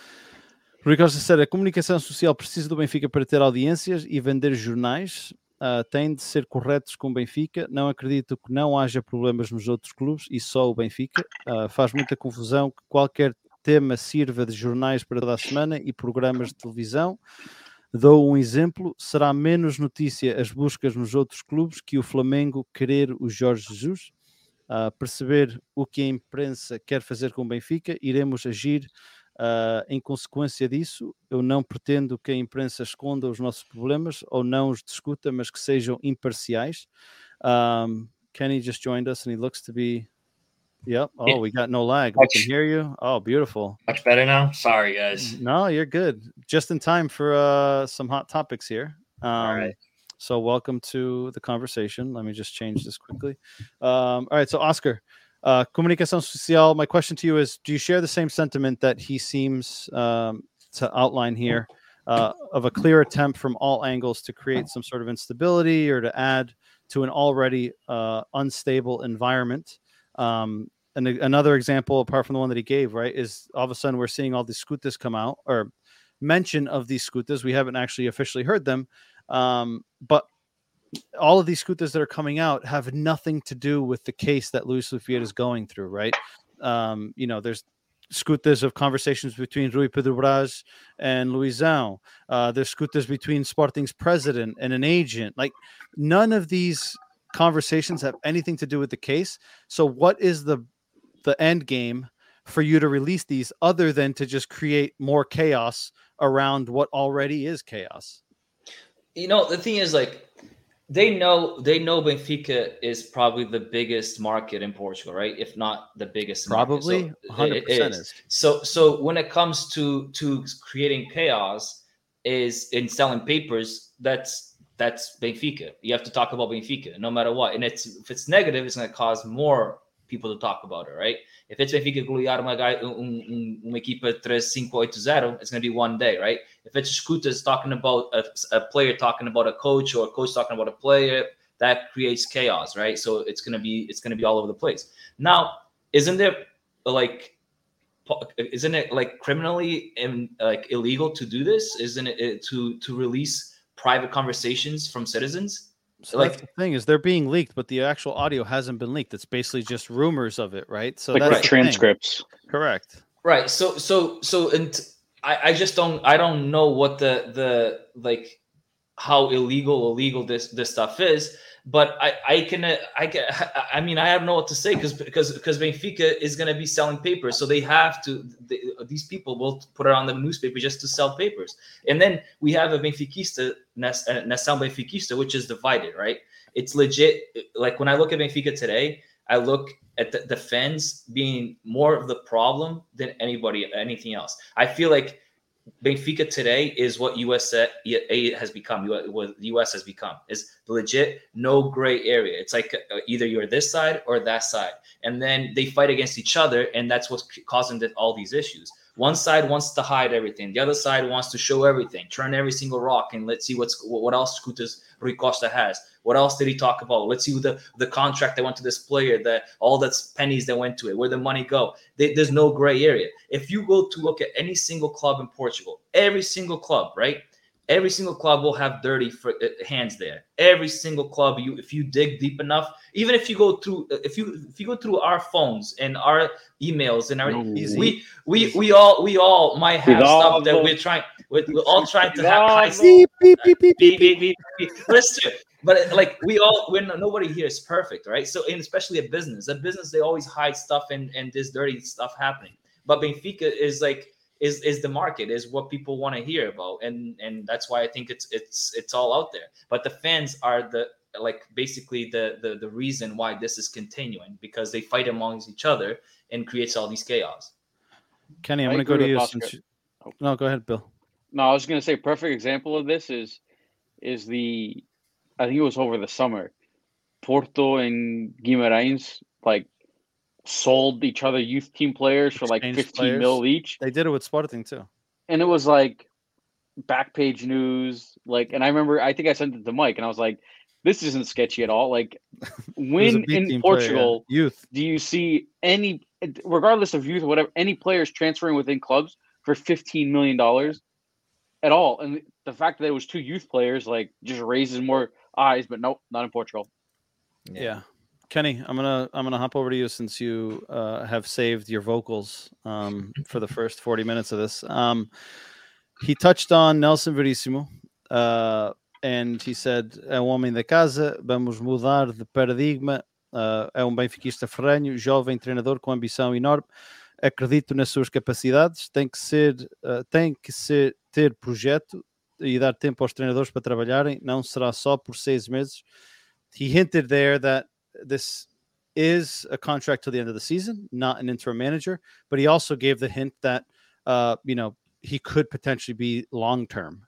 Rui Costa said a comunicação social precisa do Benfica para ter audiências e vender jornais. Uh, tem de ser corretos com o Benfica. Não acredito que não haja problemas nos outros clubes e só o Benfica. Uh, faz muita confusão que qualquer tema sirva de jornais para toda a semana e programas de televisão. Dou um exemplo: será menos notícia as buscas nos outros clubes que o Flamengo querer o Jorge Jesus? Uh, perceber o que a imprensa quer fazer com o Benfica, iremos agir uh, em consequência disso. Eu não pretendo que a imprensa esconda os nossos problemas ou não os discuta, mas que sejam imparciais. Um, Kenny just joined us and he looks to be. Yep. Oh, Yeah. we got no lag. We can hear you. Oh, beautiful. Much better now. Sorry, guys. No, you're good. Just in time for uh, some hot topics here. Um, All right. So, welcome to the conversation. Let me just change this quickly. Um, all right. So, Oscar, uh, comunicação social. My question to you is: Do you share the same sentiment that he seems um, to outline here, uh, of a clear attempt from all angles to create some sort of instability or to add to an already uh, unstable environment? Um, and another example, apart from the one that he gave, right, is all of a sudden we're seeing all these scooters come out or mention of these scooters. We haven't actually officially heard them, um, but all of these scooters that are coming out have nothing to do with the case that Luis Lufiat is going through, right? Um, you know, there's scooters of conversations between Rui Pedro Braz and Luizão. Uh, there's scooters between Sporting's president and an agent. Like none of these conversations have anything to do with the case. So what is the the end game for you to release these other than to just create more chaos around what already is chaos? You know, the thing is like they know they know Benfica is probably the biggest market in Portugal, right? If not the biggest market. Probably So 100% it is. So so when it comes to to creating chaos is in selling papers, that's that's Benfica. You have to talk about Benfica no matter what. And it's if it's negative, it's gonna cause more people to talk about it, right? If it's Benfica golear uma, guy, um, um, uma equipa 3-5-8-0, it's gonna be one day, right? If it's Scooters talking about a, a player talking about a coach or a coach talking about a player, that creates chaos, right? So it's gonna be it's gonna be all over the place. Now, isn't there like isn't it like criminally and like illegal to do this? Isn't it to to release private conversations from citizens? So like, that's the thing is they're being leaked, but the actual audio hasn't been leaked. It's basically just rumors of it, right? So like that's transcripts. Correct. Right. So so so and I, I just don't I don't know what the the like how illegal illegal this this stuff is but I, I can uh, I can I mean I don't know what to say because because because Benfica is going to be selling papers, so they have to. They, these people will put it on the newspaper just to sell papers, and then we have a Benfiquista Nação uh, Benfiquista, which is divided, right? It's legit. Like when I look at Benfica today, I look at the, the fans being more of the problem than anybody anything else. I feel like Benfica today is what US has become. What the US has become is legit, no gray area. It's like uh, either you're this side or that side, and then they fight against each other, and that's what's causing all these issues. One side wants to hide everything. The other side wants to show everything, turn every single rock, and let's see what's what else Scutas Rui Costa has. What else did he talk about? Let's see the the contract that went to this player, that all that's pennies that went to it, where the money go. They, there's no gray area. If you go to look at any single club in Portugal, every single club, right? Every single club will have dirty uh, hands there. Every single club, you if you dig deep enough, even if you go through uh, if you if you go through our phones and our emails and our we we we all we all might have stuff that we're trying we're, we're all trying to have high beep, beep, beep, beep, beep, beep, beep, beep. Listen, but like we all when nobody here is perfect, right? So and especially a business, a business they always hide stuff and and this dirty stuff happening. But Benfica is like is is the market is what people want to hear about and and that's why i think it's it's it's all out there. But the fans are the like basically the the, the reason why this is continuing because they fight amongst each other and creates all these chaos. Kenny i'm going to go to you since you... no go ahead bill. No i was going to say perfect example of this is is the i think it was over the summer porto and guimarães like sold each other youth team players for like 15 players. mil each. They did it with Sporting too. And it was like back page news. Like, and I remember, I think I sent it to Mike and I was like, this isn't sketchy at all. Like, when in Portugal, player, yeah. youth, do you see any, regardless of youth or whatever, any players transferring within clubs for $15 million at all? And the fact that it was two youth players, like, just raises more eyes, but nope, not in Portugal. Yeah. yeah. Kenny, I'm gonna I'm gonna hop over to you since you uh, have saved your vocals um, for the first 40 minutes of this. Um, he touched on Nelson Verissimo, uh, and he said: "É um homem da casa, vamos mudar de paradigma. Uh, é um benfiquista ferrenho, jovem treinador com ambição enorme. Acredito nas suas capacidades. Tem que ser, uh, tem que ser ter projeto e dar tempo aos treinadores para trabalharem. Não será só por seis meses." He hinted there that this is a contract till the end of the season, not an interim manager. But he also gave the hint that uh, you know he could potentially be long term.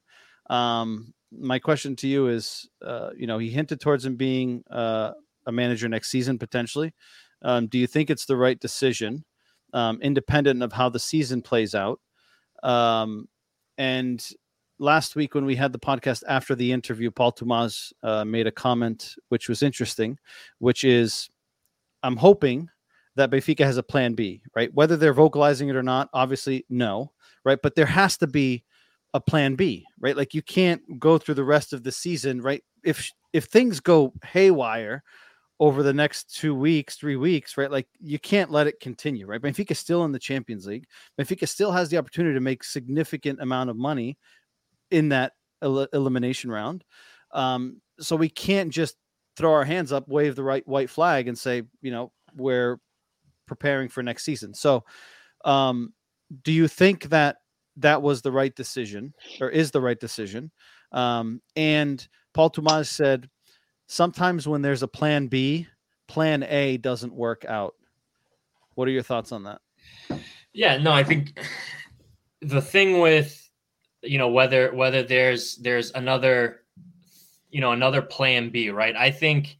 Um, my question to you is, uh, you know, he hinted towards him being uh, a manager next season potentially. Um, do you think it's the right decision, um, independent of how the season plays out? Um, and last week when we had the podcast after the interview, Paul Tomas uh, made a comment which was interesting, which is I'm hoping that Benfica has a plan B, right? Whether they're vocalizing it or not, obviously, no, right? But there has to be a plan B, right? Like you can't go through the rest of the season, right? If if things go haywire over the next two weeks, three weeks, right? Like you can't let it continue, right? Benfica still in the Champions League. Benfica still has the opportunity to make significant amount of money in that el- elimination round. Um, so we can't just throw our hands up, wave the right white flag, and say, you know, we're preparing for next season. So, um, do you think that that was the right decision, or is the right decision? Um, and Paul Tomas said, sometimes when there's a plan B, plan A doesn't work out. What are your thoughts on that? Yeah, no, I think the thing with you know whether whether there's there's another you know another plan B, right? I think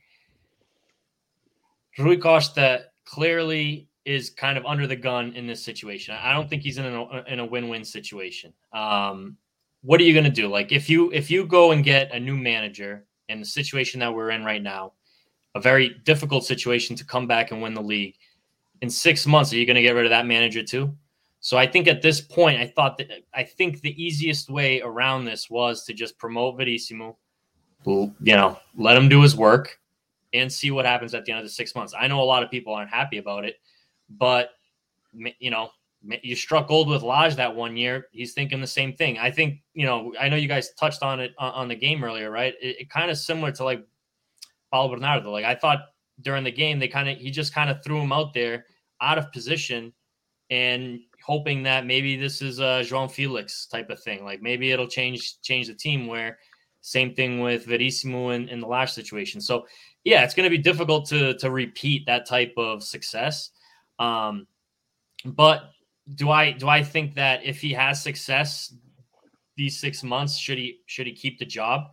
Rui Costa clearly is kind of under the gun in this situation. I don't think he's in a in a win-win situation. Um, what are you going to do? Like if you if you go and get a new manager in the situation that we're in right now, a very difficult situation to come back and win the league. In six months, are you going to get rid of that manager too? So I think at this point, I thought that I think the easiest way around this was to just promote Verissimo, you know, let him do his work and see what happens at the end of the six months. I know a lot of people aren't happy about it, but you know, you struck gold with Lage that one year. He's thinking the same thing. I think, you know, I know you guys touched on it on, on the game earlier, right? It, it kind of similar to like Paulo Bernardo. Like I thought during the game, they kind of he just kind of threw him out there out of position and hoping that maybe this is a João Felix type of thing. Like maybe it'll change change the team where same thing with Verissimo in, in the last situation. So yeah, it's going to be difficult to to repeat that type of success. Um, but do I do I think that if he has success these six months, should he should he keep the job?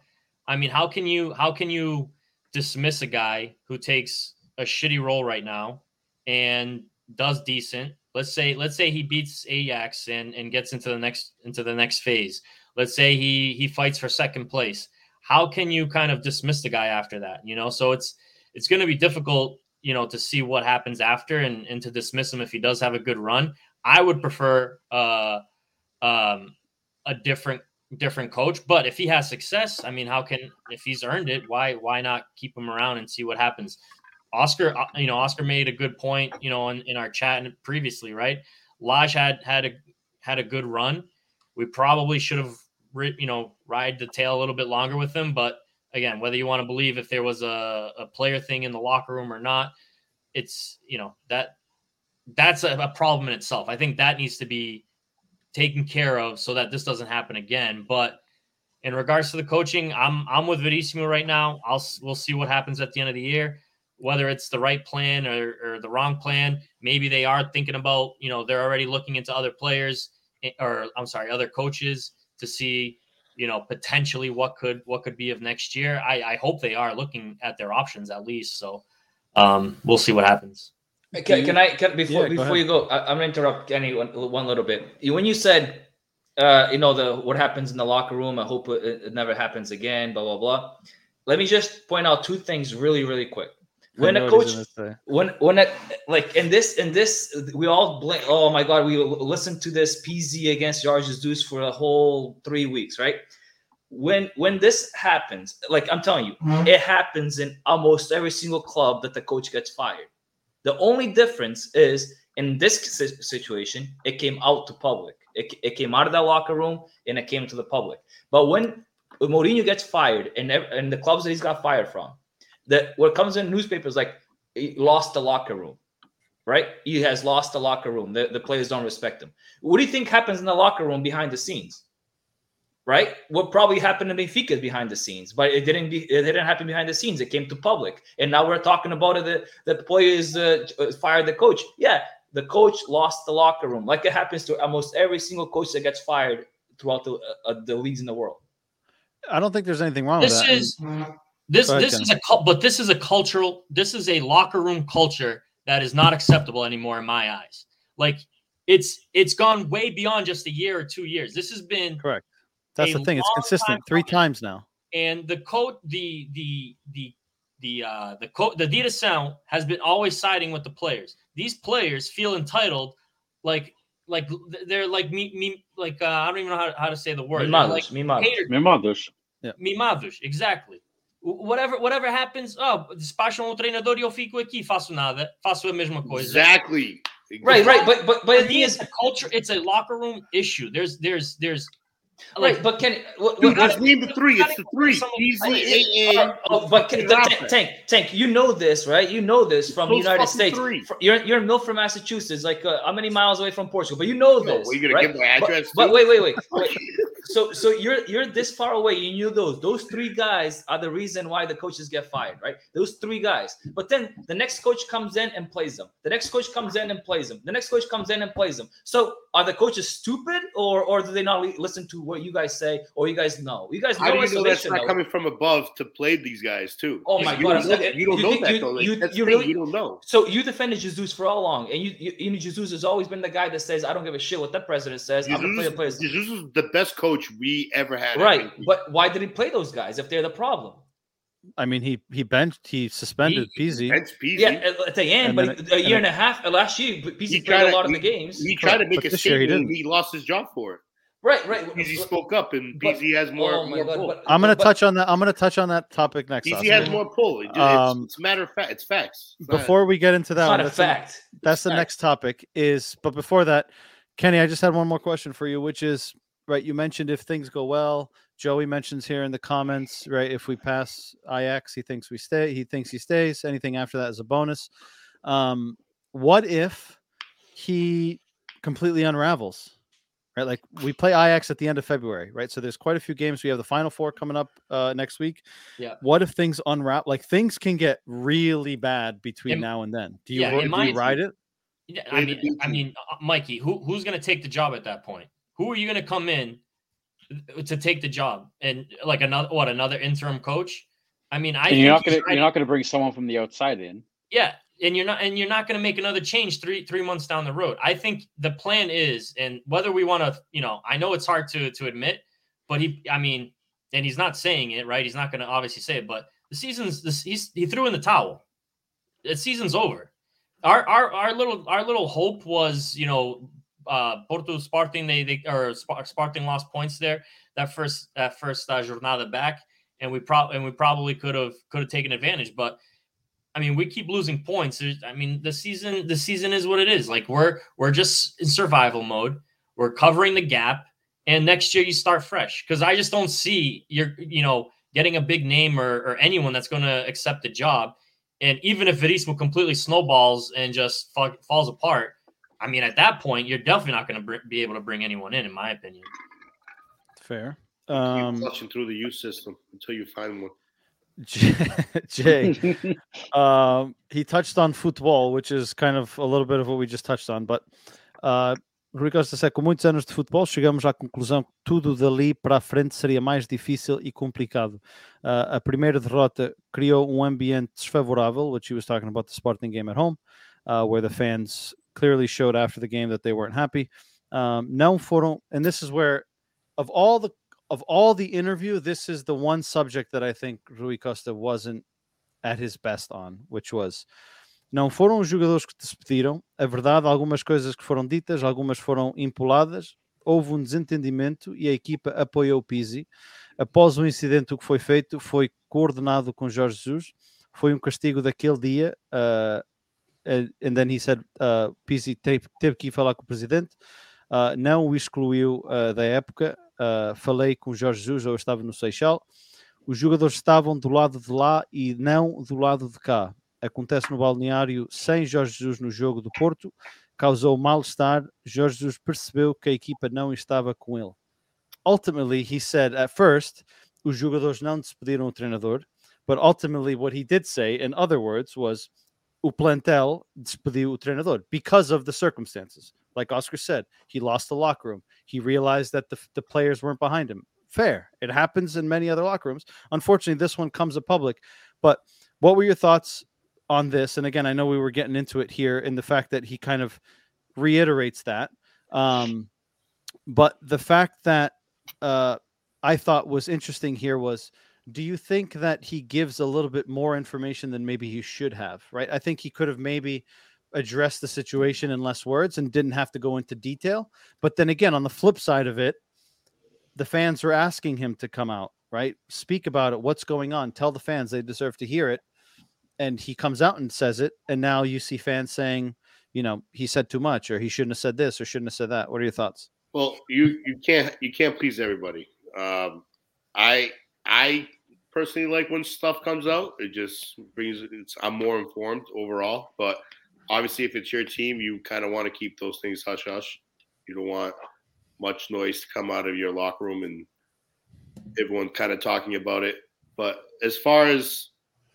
I mean, how can you how can you dismiss a guy who takes a shitty role right now and does decent? Let's say let's say he beats Ajax and and gets into the next into the next phase. Let's say he he fights for second place. How can you kind of dismiss the guy after that? You know, so it's it's going to be difficult you know, to see what happens after and, and to dismiss him if he does have a good run. I would prefer uh, um, a different different coach, but if he has success, I mean, how can if he's earned it, why why not keep him around and see what happens? Oscar, uh, you know, Oscar made a good point, you know, in, in our chat previously, right? Lage had had a had a good run. We probably should have, you know, ride the tail a little bit longer with him, but again, whether you want to believe if there was a, a player thing in the locker room or not, it's you know that that's a, a, problem in itself. I think that needs to be taken care of so that this doesn't happen again. But in regards to the coaching, I'm I'm with Verissimo right now. I'll we'll see what happens at the end of the year, whether it's the right plan or, or the wrong plan. Maybe they are thinking about you know they're already looking into other players eh, or I'm sorry other coaches to see you know potentially what could what could be of next year. I, I hope they are looking at their options at least. So um, we'll see what happens. Can, can I can, before yeah, before go you go? I, am gonna interrupt Kenny one, one little bit. When you said, uh, you know, the what happens in the locker room. I hope it, it never happens again. Blah blah blah. Let me just point out two things really really quick when a coach when when a, like in this in this we all blink oh my god we listened to this Pizzi against Jorge Jesus for a whole three weeks right? When when this happens like i'm telling you mm-hmm. it happens in almost every single club that the coach gets fired. The only difference is in this situation it came out to public. It, it came out of that locker room and it came to the public. But when Mourinho gets fired and, and the clubs that he's got fired from that what comes in newspapers like he lost the locker room, right? He has lost the locker room. The, the players don't respect him. What do you think happens in the locker room behind the scenes? Right? What probably happened to Benfica behind the scenes, but it didn't. Be, it didn't happen behind the scenes. It came to public, and now we're talking about it. That the players uh, fired the coach. Yeah, the coach lost the locker room, like it happens to almost every single coach that gets fired throughout the uh, the leagues in the world. I don't think there's anything wrong this with that. Is, this ahead, this is a but this is a cultural this is a locker room culture that is not acceptable anymore in my eyes. Like it's it's gone way beyond just a year or two years. This has been correct. That's the thing. It's consistent three times now. And the coach, the the the the uh the co- the Dita Sound has been always siding with the players. These players feel entitled, like like they're like me me like uh, I don't even know how, how to say the word. Mimados, like mimados. mimados. Yeah. Mimados, exactly whatever whatever happens, oh, despacham o treinador e eu fico aqui, faço nada, faço a mesma coisa. Exactly. Right, right, but but but the is a culture. It's a locker room issue. There's there's there's like, right, but can what, Dude, let's name the three. It's the three. Easy, oh, oh, but can, tank, tank, tank. You know this, right? You know this from the United States. Three. You're you're in Milford, Massachusetts, like uh, how many miles away from Portugal? But you know this. You're gonna right? give my address. But, but wait, wait, wait. wait. so so you're you're this far away. You knew those. Those three guys are the reason why the coaches get fired, right? Those three guys. But then the next coach comes in and plays them. The next coach comes in and plays them. The next coach comes in and plays them. So are the coaches stupid, or or do they not listen to what you guys say, or you guys know? You guys know. How do you know that's not coming from above to play these guys too? Oh my you god! Don't know, you don't you, know that though. Like, you, you really you don't know. So you defended Jesus for all long? And you, you, you know, Jesus has always been the guy that says, "I don't give a shit what that president says." Jesus, I'm gonna play the players. Jesus is the best coach we ever had. Right, but why did he play those guys if they're the problem? I mean, he he benched, he suspended Pizzi. Bench Pizzi. Yeah, at, at the end, And but then a year and and a half last year, but He Pizzi played a to- lot of the games. He tried to make But a this year he didn't. He lost his job for it. Right, right. Pizzi spoke up, and But- Pizzi has more. oh more God, pull. but- I'm gonna touch on that. I'm gonna touch on that topic next. Pizzi Oscar. has more pull. It- It's, Um, it's a matter of fact. It's facts. It's not- Before we get into that, It's one, not that's the- fact. that's It's the fact. next topic is but before that kenny i just had one more question for you which is right you mentioned if things go well joey mentions here in the comments right if we pass Ajax he thinks we stay he thinks he stays anything after that is a bonus um what if he completely unravels right like we play Ajax at the end of february right so there's quite a few games we have the final four coming up uh next week Yeah. what if things unwrap like things can get really bad between In- now and then do you, yeah, ro- do you ride it Yeah, I mean, I mean, uh, Mikey, who who's going to take the job at that point? Who are you going to come in uh, to take the job? And like another what another interim coach? I mean, I and you're not think he's gonna you're not gonna bring someone from the outside in. Yeah, and you're not and you're not going to make another change three three months down the road. I think the plan is, and whether we want to, you know, I know it's hard to to admit, but he, I mean, and he's not saying it right. He's not going to obviously say it, but the season's this. He's he threw in the towel. The season's over. Our our our little our little hope was, you know, uh Porto Sporting they they or Sp- Sporting lost points there that first that first uh, jornada back, and we probably and we probably could have could have taken advantage, but. I mean, we keep losing points. There's, I mean, the season the season is what it is. Like we're we're just in survival mode. We're covering the gap, and next year you start fresh. Because I just don't see you're you know getting a big name or, or anyone that's going to accept the job. And even if Verissimo completely snowballs and just fa- falls apart, I mean, at that point, you're definitely not going to br- be able to bring anyone in, in my opinion. Fair. Keep Um, flushing through the youth system until you find one. Jay, um, he touched on football, which is kind of a little bit of what we just touched on. But uh, Rui Costa disse, com muitos anos de futebol, chegamos à conclusão que tudo dali para a frente seria mais difícil e complicado. Uh, a primeira derrota criou um ambiente desfavorável, which he was talking about the Sporting game at home, uh, where the fans clearly showed after the game that they weren't happy. Um, não foram, and this is where, of all the of all the interview, this is the one subject that I think Rui Costa wasn't at his best on, which was não foram os jogadores que despediram. A verdade, algumas coisas que foram ditas, algumas foram impuladas. Houve um desentendimento e a equipa apoiou o Pizzi. Após o incidente, o que foi feito foi coordenado com Jorge Jesus. Foi um castigo daquele dia. Uh, and, and then he said, uh, Pizzi teve, teve que ir falar com o presidente. Uh, não o excluiu uh, da época. Uh, falei com Jorge Jesus, eu estava no Seixal. Os jogadores estavam do lado de lá e não do lado de cá. Acontece no balneário sem Jorge Jesus no jogo do Porto, causou mal-estar. Jorge Jesus percebeu que a equipa não estava com ele. Ultimately, he said at first, os jogadores não despediram o treinador, but ultimately what he did say, in other words, was o plantel despediu o treinador because of the circumstances. Like Oscar said, he lost the locker room. He realized that the, the players weren't behind him. Fair. It happens in many other locker rooms. Unfortunately, this one comes to public. But what were your thoughts on this? And again, I know we were getting into it here in the fact that he kind of reiterates that. Um, but the fact that uh, I thought was interesting here was do you think that he gives a little bit more information than maybe he should have? Right. I think he could have maybe addressed the situation in less words and didn't have to go into detail. But then again, on the flip side of it, the fans were asking him to come out, right? Speak about it. What's going on? Tell the fans they deserve to hear it. And he comes out and says it. And now you see fans saying, you know, he said too much or he shouldn't have said this or shouldn't have said that. What are your thoughts? Well, you you can't you can't please everybody. Um, I I personally like when stuff comes out. It just brings it's I'm more informed overall. But obviously, if it's your team, you kind of want to keep those things hush hush. You don't want much noise to come out of your locker room and everyone kind of talking about it. But as far as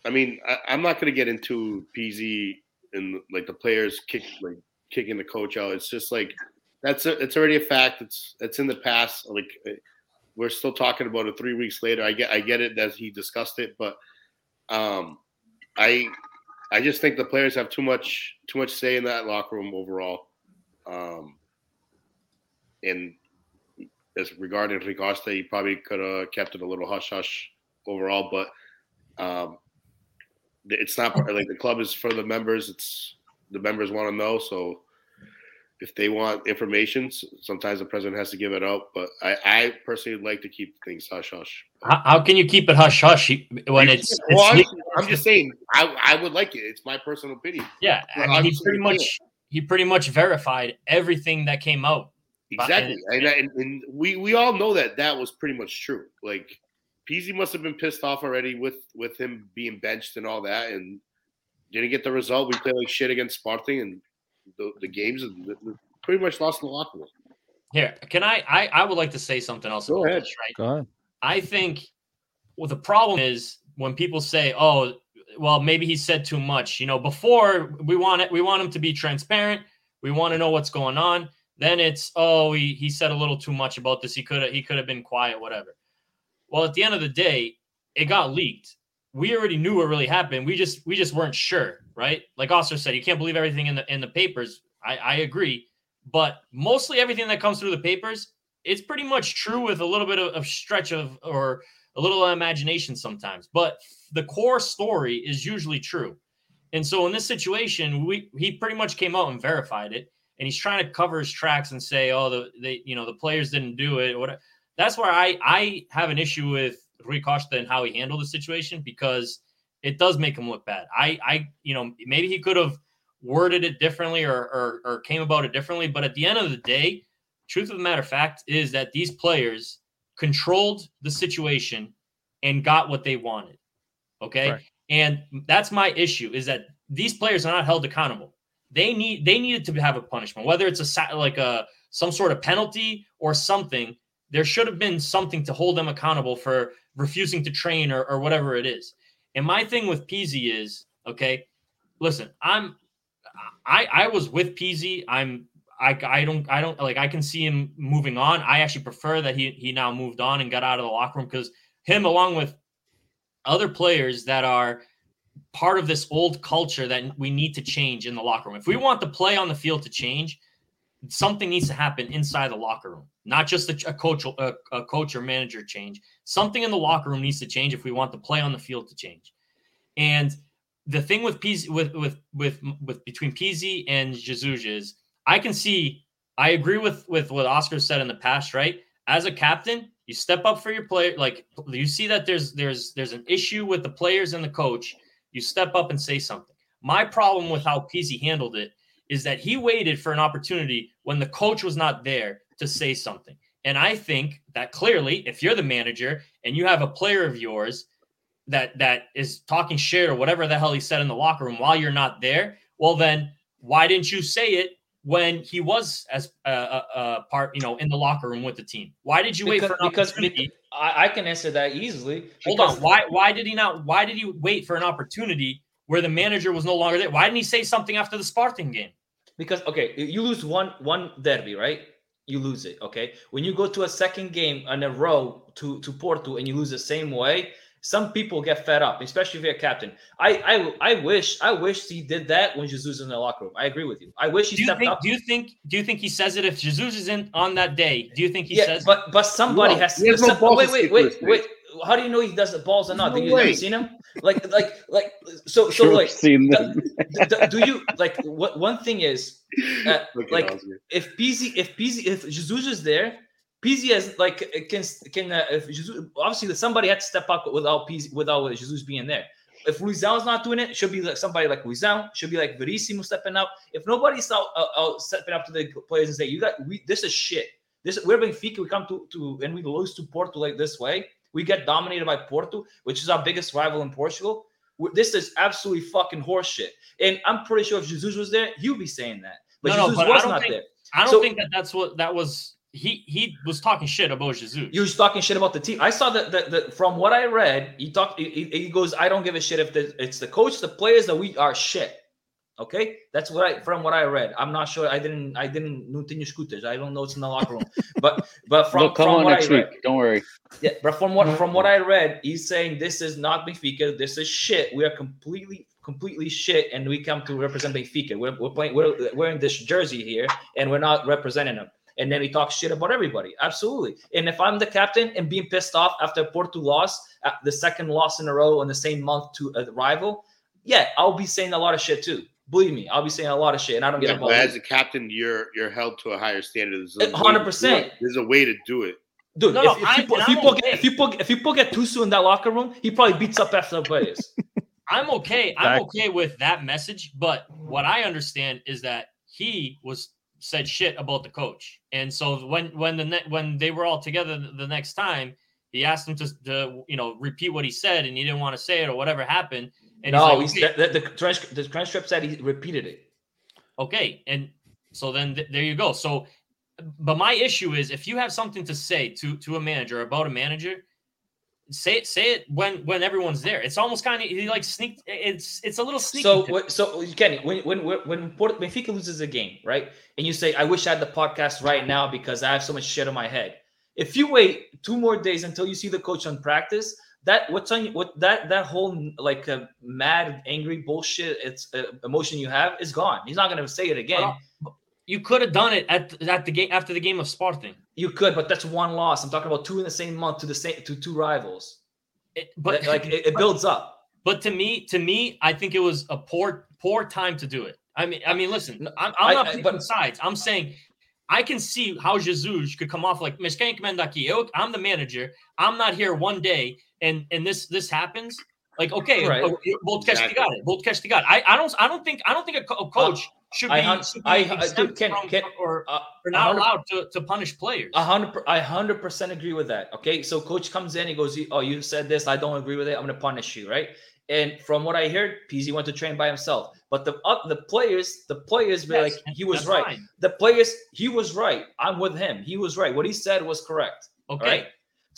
I mean, I, I'm not going to get into Pizzi and like the players kick like kicking the coach out. It's just like that's a, it's already a fact. It's it's in the past. Like we're still talking about it three weeks later. I get I get it that he discussed it, but um, I I just think the players have too much too much say in that locker room overall. Um, and as regarding Rui Costa, he probably could have kept it a little hush hush overall. But Um, it's not like the club is for the members. It's the members want to know. So if they want information, sometimes the president has to give it out. But I, I personally like to keep things hush hush. How, how can you keep it hush hush when it's? it's well, I'm, I'm, just saying, I, I would like it. It's my personal opinion. Yeah, I mean, he pretty much he pretty much verified everything that came out. Exactly, and, and, and we we all know that that was pretty much true. Like Pizzi must have been pissed off already with with him being benched and all that, and didn't get the result. We played like shit against Sporting, and the, the games pretty much lost in the locker room. Here, can I, I? I would like to say something else. Go ahead. This, right? Go ahead. I think well, the problem is when people say, "Oh, well, maybe he said too much." You know, before we want it, we want him to be transparent. We want to know what's going on. Then it's, "Oh, he he said a little too much about this. He could have he could have been quiet, whatever." Well, at the end of the day, it got leaked. We already knew what really happened. We just we just weren't sure, right? Like Oscar said, you can't believe everything in the in the papers. I, I agree. But mostly everything that comes through the papers, it's pretty much true with a little bit of, of stretch of or a little imagination sometimes. But the core story is usually true. And so in this situation, we he pretty much came out and verified it. And he's trying to cover his tracks and say, oh, the they, you know, the players didn't do it. What that's where I I have an issue with Rui Costa and how he handled the situation because it does make him look bad. I I you know maybe he could have worded it differently or, or, or came about it differently. But at the end of the day, truth of the matter fact is that these players controlled the situation and got what they wanted. Okay. Right. And that's my issue is that these players are not held accountable. They need they needed to have a punishment, whether it's a like a some sort of penalty or something. There should have been something to hold them accountable for refusing to train or, or whatever it is. And my thing with Pizzi is okay. Listen, I'm I I was with Pizzi. I'm I I don't I don't like I can see him moving on. I actually prefer that he he now moved on and got out of the locker room because him along with other players that are part of this old culture that we need to change in the locker room. If we want the play on the field to change, something needs to happen inside the locker room, not just a, a coach a, a coach or manager change. Something in the locker room needs to change if we want the play on the field to change. And the thing with Pizzi, with with with with between Pizzi and Jesus is I can see I agree with with what Oscar said in the past, right? As a captain, you step up for your player. Like you see that there's there's there's an issue with the players and the coach. You step up and say something. My problem with how Pizzi handled it is that he waited for an opportunity when the coach was not there to say something. And I think that clearly, if you're the manager and you have a player of yours that that is talking shit or whatever the hell he said in the locker room while you're not there, well then why didn't you say it when he was as a, a, a part, you know, in the locker room with the team? Why did you because, wait for an because, opportunity? I, I, can answer that easily. Hold on. Why why did he not why did he wait for an opportunity where the manager was no longer there? Why didn't he say something after the Sporting game? Because okay, you lose one one derby, right? You lose it. Okay. When you go to a second game in a row to, to Porto and you lose the same way, some people get fed up, especially if you're a captain. I I, I wish I wish he did that when Jesus is in the locker room. I agree with you. I wish he do stepped think, up. Do you think do you think he says it if Jesus is in on that day? Do you think he yeah, says but but somebody no, has to some, no wait, wait, wait, wait. How do you know he does the balls or not? No you way. never seen him? Like like like so so like seen do, do, do you like what one thing is uh, like if Pizzi if Pizzi if Jesus is there Pizzi has like can can uh, if Jesus, obviously somebody had to step up without Pizzi, without Jesus being there. If Luisão's not doing it, should be like somebody like Luisão, should be like Verissimo stepping up. If nobody's out, out, out stepping up to the players and say, "You got we this is shit." This we're Benfica. We come to to and we lose to Porto like this way. We get dominated by Porto, which is our biggest rival in Portugal. This is absolutely fucking horseshit. And I'm pretty sure if Jesus was there, he'd be saying that. But no, Jesus no, but was don't think, there. I don't So- think that that's what that was. He he was talking shit about Jesus. He was talking shit about the team. I saw that, that, from what I read, he talked. He, he- he goes, "I don't give a shit if the, it's the coach, the players that we are shit." Okay, that's what I from what I read. I'm not sure. I didn't. I didn't. Não tenho escutas. I don't know. It's in the locker room. But but from from on what next I read, week. Don't worry. yeah, but from what from what I read, he's saying this is not Benfica. This is shit. We are completely completely shit, and we come to represent Benfica. We're, we're playing. We're wearing this jersey here, and we're not representing them. and then he talks shit about everybody. Absolutely. And if I'm the captain and being pissed off after Porto loss, uh, the second loss in a row in the same month to a rival, yeah, I'll be saying a lot of shit too. Believe me, I'll be saying a lot of shit, and I don't Yeah, get but involved. as a captain, you're you're held to a higher standard. There's a way to do 100%. There's a way to do it. Dude, No, if, no, if, I- you put, if, you I'm put, okay. if you put if you put Gattuso in that locker room, he probably beats up after the players. I'm okay. I'm okay with that message. But what I understand is that he was said shit about the coach, and so when when the ne- when they were all together the- the next time, he asked him to, to you know repeat what he said, and he didn't want to say it or whatever happened. And no, he's he's, like, the, the, the, transcript, the transcript said he repeated it. okay, and so then th- there you go. So, but my issue is if you have something to say to to a manager about a manager. Say it, say it when when everyone's there. It's almost kind of he like sneak. It's it's a little sneaky. So, what- so Kenny, when when when when Port- Benfica loses a game, right, and you say, "I wish I had the podcast right now because I have so much shit on my head." If you wait two more days until you see the coach on practice, that what's on you, what that that whole like uh, mad, angry bullshit, it's uh, emotion you have is gone. He's not gonna say it again. Well, you could have done it at at the game after the game of Sporting. you could, but that's one loss. I'm talking about two in the same month to the same to two rivals. It- But like it, it builds up. but to me, to me, I think it was a poor poor time to do it. I mean, I mean, listen, I'm, I'm not I- picking but- sides. I'm saying I can see how Jesus could come off like Mendaki. I'm the manager. I'm not here one day, and and this this happens. Like okay, Right. uh, Bolt Exactly. castigado, Bolt castigado. I I don't I don't think I don't think a, co- a coach should be, I should be I- I- exempt dude, Ken- from- Ken- or, Uh, or not allowed to, to punish players. A hundred, I hundred percent agree with that. Okay, so coach comes in, he goes, "Oh, you said this. I don't agree with it. I'm gonna punish you." Right? And from what I heard, Pizzi went to train by himself. But the uh, the players, the players were Yes, like, he was right. fine. The players, he was right. I'm with him. He was right. What he said was correct. Okay. Right?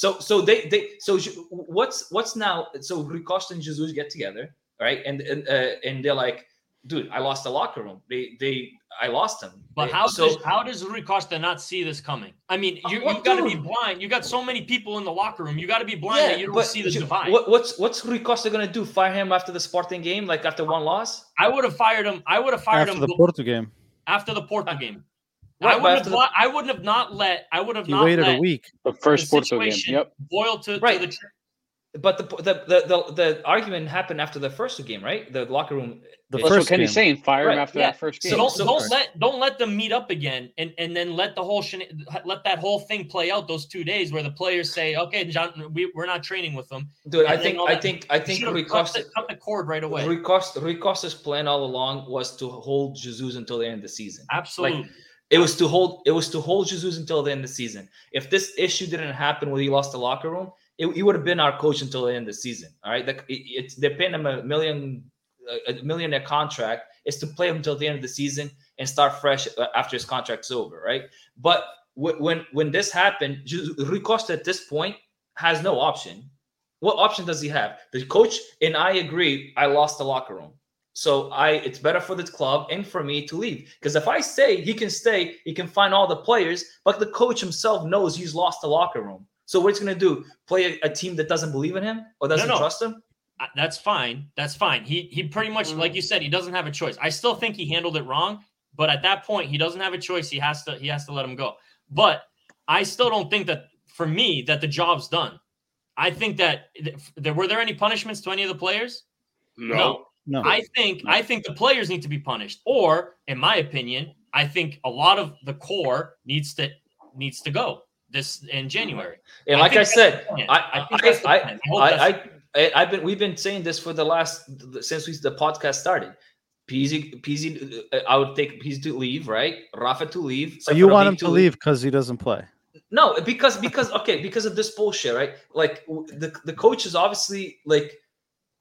So so they they so what's what's now? So Rui Costa and Jesus get together, right? And and uh, and they're like, dude, I lost the locker room. They they I lost them. But They- how so does how does Rui Costa not see this coming? I mean, you, Well, you got to be blind. You got so many people in the locker room. You got to be blind that you don't see the you- divide. What, what's what's Rui Costa gonna do? Fire him after the Sporting game, like after one loss? I would have fired him. I would have fired after him the Porto game. after the Porto game. Right, I wouldn't have. the- I wouldn't have not let. I would have He not waited let a week. The the first Porto game. Yep. boil to, Right. to the. But the, the the the the argument happened after the first game, right? The locker room. The It's- That's what first Kenny's game. saying. Fire Right, him after yeah. that first game. So don't so- don't let don't let them meet up again and and then let the whole shen- let that whole thing play out those two days where the players say okay John we, we're not training with them Dude, I And then think all I think I think should've Rui cut, Costa the, cut the cord right away Rui Costa Rui Costa's plan all along was to hold Jesus until the end of the season. absolutely It was to hold it was to hold Jesus until the end of the season. If this issue didn't happen when he lost the locker room, it, he would have been our coach until the end of the season. All right, it, they're paying him a million a millionaire contract is to play him until the end of the season and start fresh uh, after his contract's over, right? But wh- when when this happened, Rui Costa at this point has no option. What option does he have? The coach and I agree. I lost the locker room. So I it's better for the club and for me to leave. Because if I stay, he can stay, he can find all the players, but the coach himself knows he's lost the locker room. So what's gonna do? Play a, a team that doesn't believe in him or doesn't no. trust him? That's fine. That's fine. He he pretty much mm-hmm. like you said, he doesn't have a choice. I still think he handled it wrong, but at that point, he doesn't have a choice. He has to he has to let him go. But I still don't think that for me that the job's done. I think that there were there any punishments to any of the players? No. No. No. I think I think the players need to be punished, or in my opinion, I think a lot of the core needs to needs to go this in January. And I like I said, the. I I I think that's the I, plan. I hope I, that's I, I I've been we've been saying this for the last since we the podcast started. Pizzi, Pizzi, uh, I would take Pizzi to leave, right? Rafa to leave. so you want him to leave because he doesn't play. No, because because okay, because of this bullshit, right? Like the the coach is obviously like it's-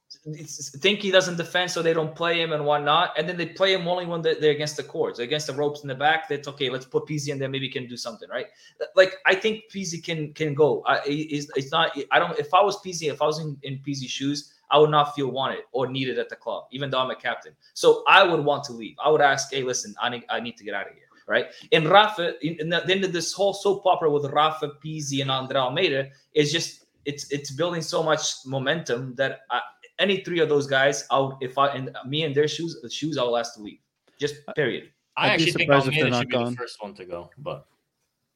think he doesn't defend, so they don't play him and whatnot, and then they play him only when they're, against the cords, against the ropes in the back. That's okay. Let's put Pizzi in there. Maybe can do something, right? Like I think Pizzi can can go. I, it's, it's not. I don't. If I was Pizzi, if I was in, in shoes, I would not feel wanted or needed at the club, even though I'm a captain. So I would want to leave. I would ask, hey, listen, I need I need to get out of here right? And Rafa, in, the of this whole soap opera with Rafa, Pizzi, and Andre Almeida is just it's it's building so much momentum that I, any three of those guys, I'll if I and me in their shoes, the shoes, I'll ask to leave. Just period. I I'd be actually think surprised if Almeida they're should not be gone. the first one to go, but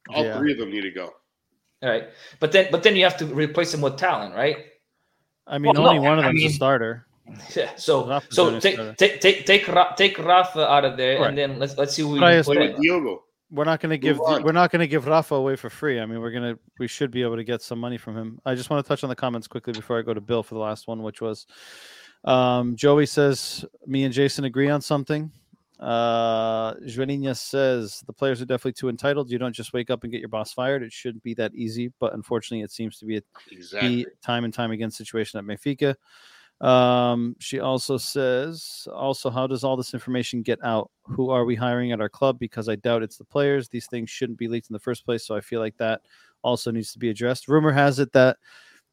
All Yeah. three of them need to go. All right, but then but then you have to replace him with talent, right? I mean, Well, only no, one of I them's a starter. Yeah. So so take take take take take Rafa out of there, Right. and then let's let's see who we I put Play in. with Diogo. We're not going to give we're not going to give Rafa away for free. I mean, we're gonna we should be able to get some money from him. I just want to touch on the comments quickly before I go to Bill for the last one, which was um, Joey says me and Jason agree on something. Uh, Joaninha says the players are definitely too entitled. You don't just wake up and get your boss fired. It shouldn't be that easy, but unfortunately, it seems to be a Exactly. time and time again situation at Benfica. Um, she also says, also, how does all this information get out? Who are we hiring at our club? Because I doubt it's the players. These things shouldn't be leaked in the first place. So I feel like that also needs to be addressed. Rumor has it that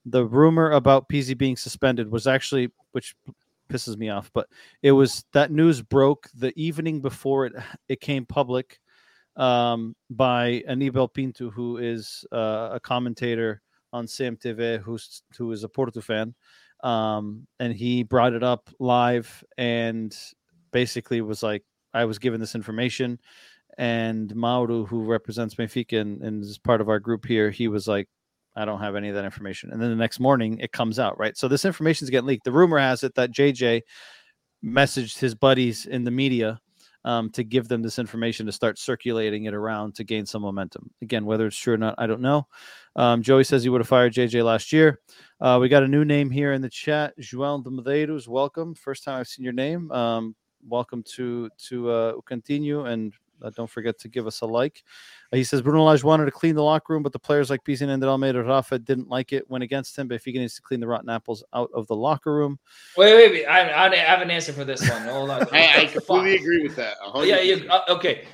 the rumor about Pizzi being suspended was actually, which pisses me off, but it was that news broke the evening before it it came public um, by Anibal Pinto, who is uh, a commentator on CMTV, who's who is a Porto fan, um, and he brought it up live and basically was like, "I was given this information," and Mauro, who represents Benfica and, and is part of our group here, he was like, "I don't have any of that information." And then the next morning, it comes out, right? So this information is getting leaked. The rumor has it that JJ messaged his buddies in the media um, to give them this information to start circulating it around to gain some momentum. Again, whether it's true or not, I don't know. Um, Joey says he would have fired JJ last year. Uh, we got a new name here in the chat. João de Medeiros, welcome. First time I've seen your name. Um, welcome to to uh, continue and uh, don't forget to give us a like. Uh, he says Bruno Lage wanted to clean the locker room, but the players like Pizzi and Almeida Rafa didn't like it. Went against him. But if he needs to clean the rotten apples out of the locker room, Wait, wait, wait. I, I have an answer for this one. Hold on. I, I completely fuck? agree with that. a hundred Yeah, you, uh, okay.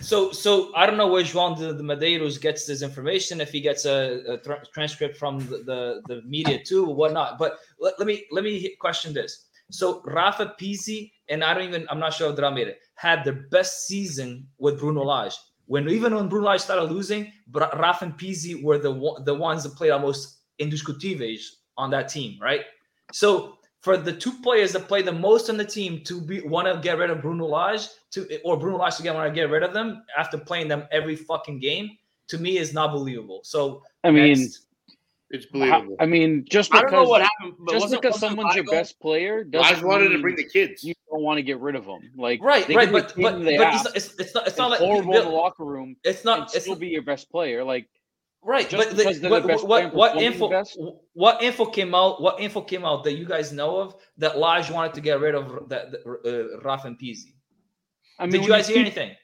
So, so I don't know where João de, de Medeiros gets this information. If he gets a, a tra- transcript from the, the, the media too, or whatnot. But let, let me let me question this. So Rafa Pizzi and I don't even I'm not sure if Dramire had their best season with Bruno Lage. When even when Bruno Lage started losing, Rafa and Pizzi were the the ones that played almost indiscutibles on that team, right? So for the two players that play the most on the team to be want to get rid of Bruno Lage to or Bruno Lage to get want to get rid of them after playing them every fucking game to me is not believable. So I mean, next- It's how- believable. I mean, just I because don't know what happened, but just wasn't- because wasn't someone's your best player Lage doesn't wanted to bring the kids. you don't want to get rid of them. Like right, right, but but, but it's, it's, it's not it's not like horrible in the locker room. it's and not it's still be your best player. Like Right, Just but because the, they're what, the best what, player what info best? what info came out what info came out that you guys know of that Lage wanted to get rid of that uh, Rafa and Pizzi? I mean, Did you guys hear keep- anything?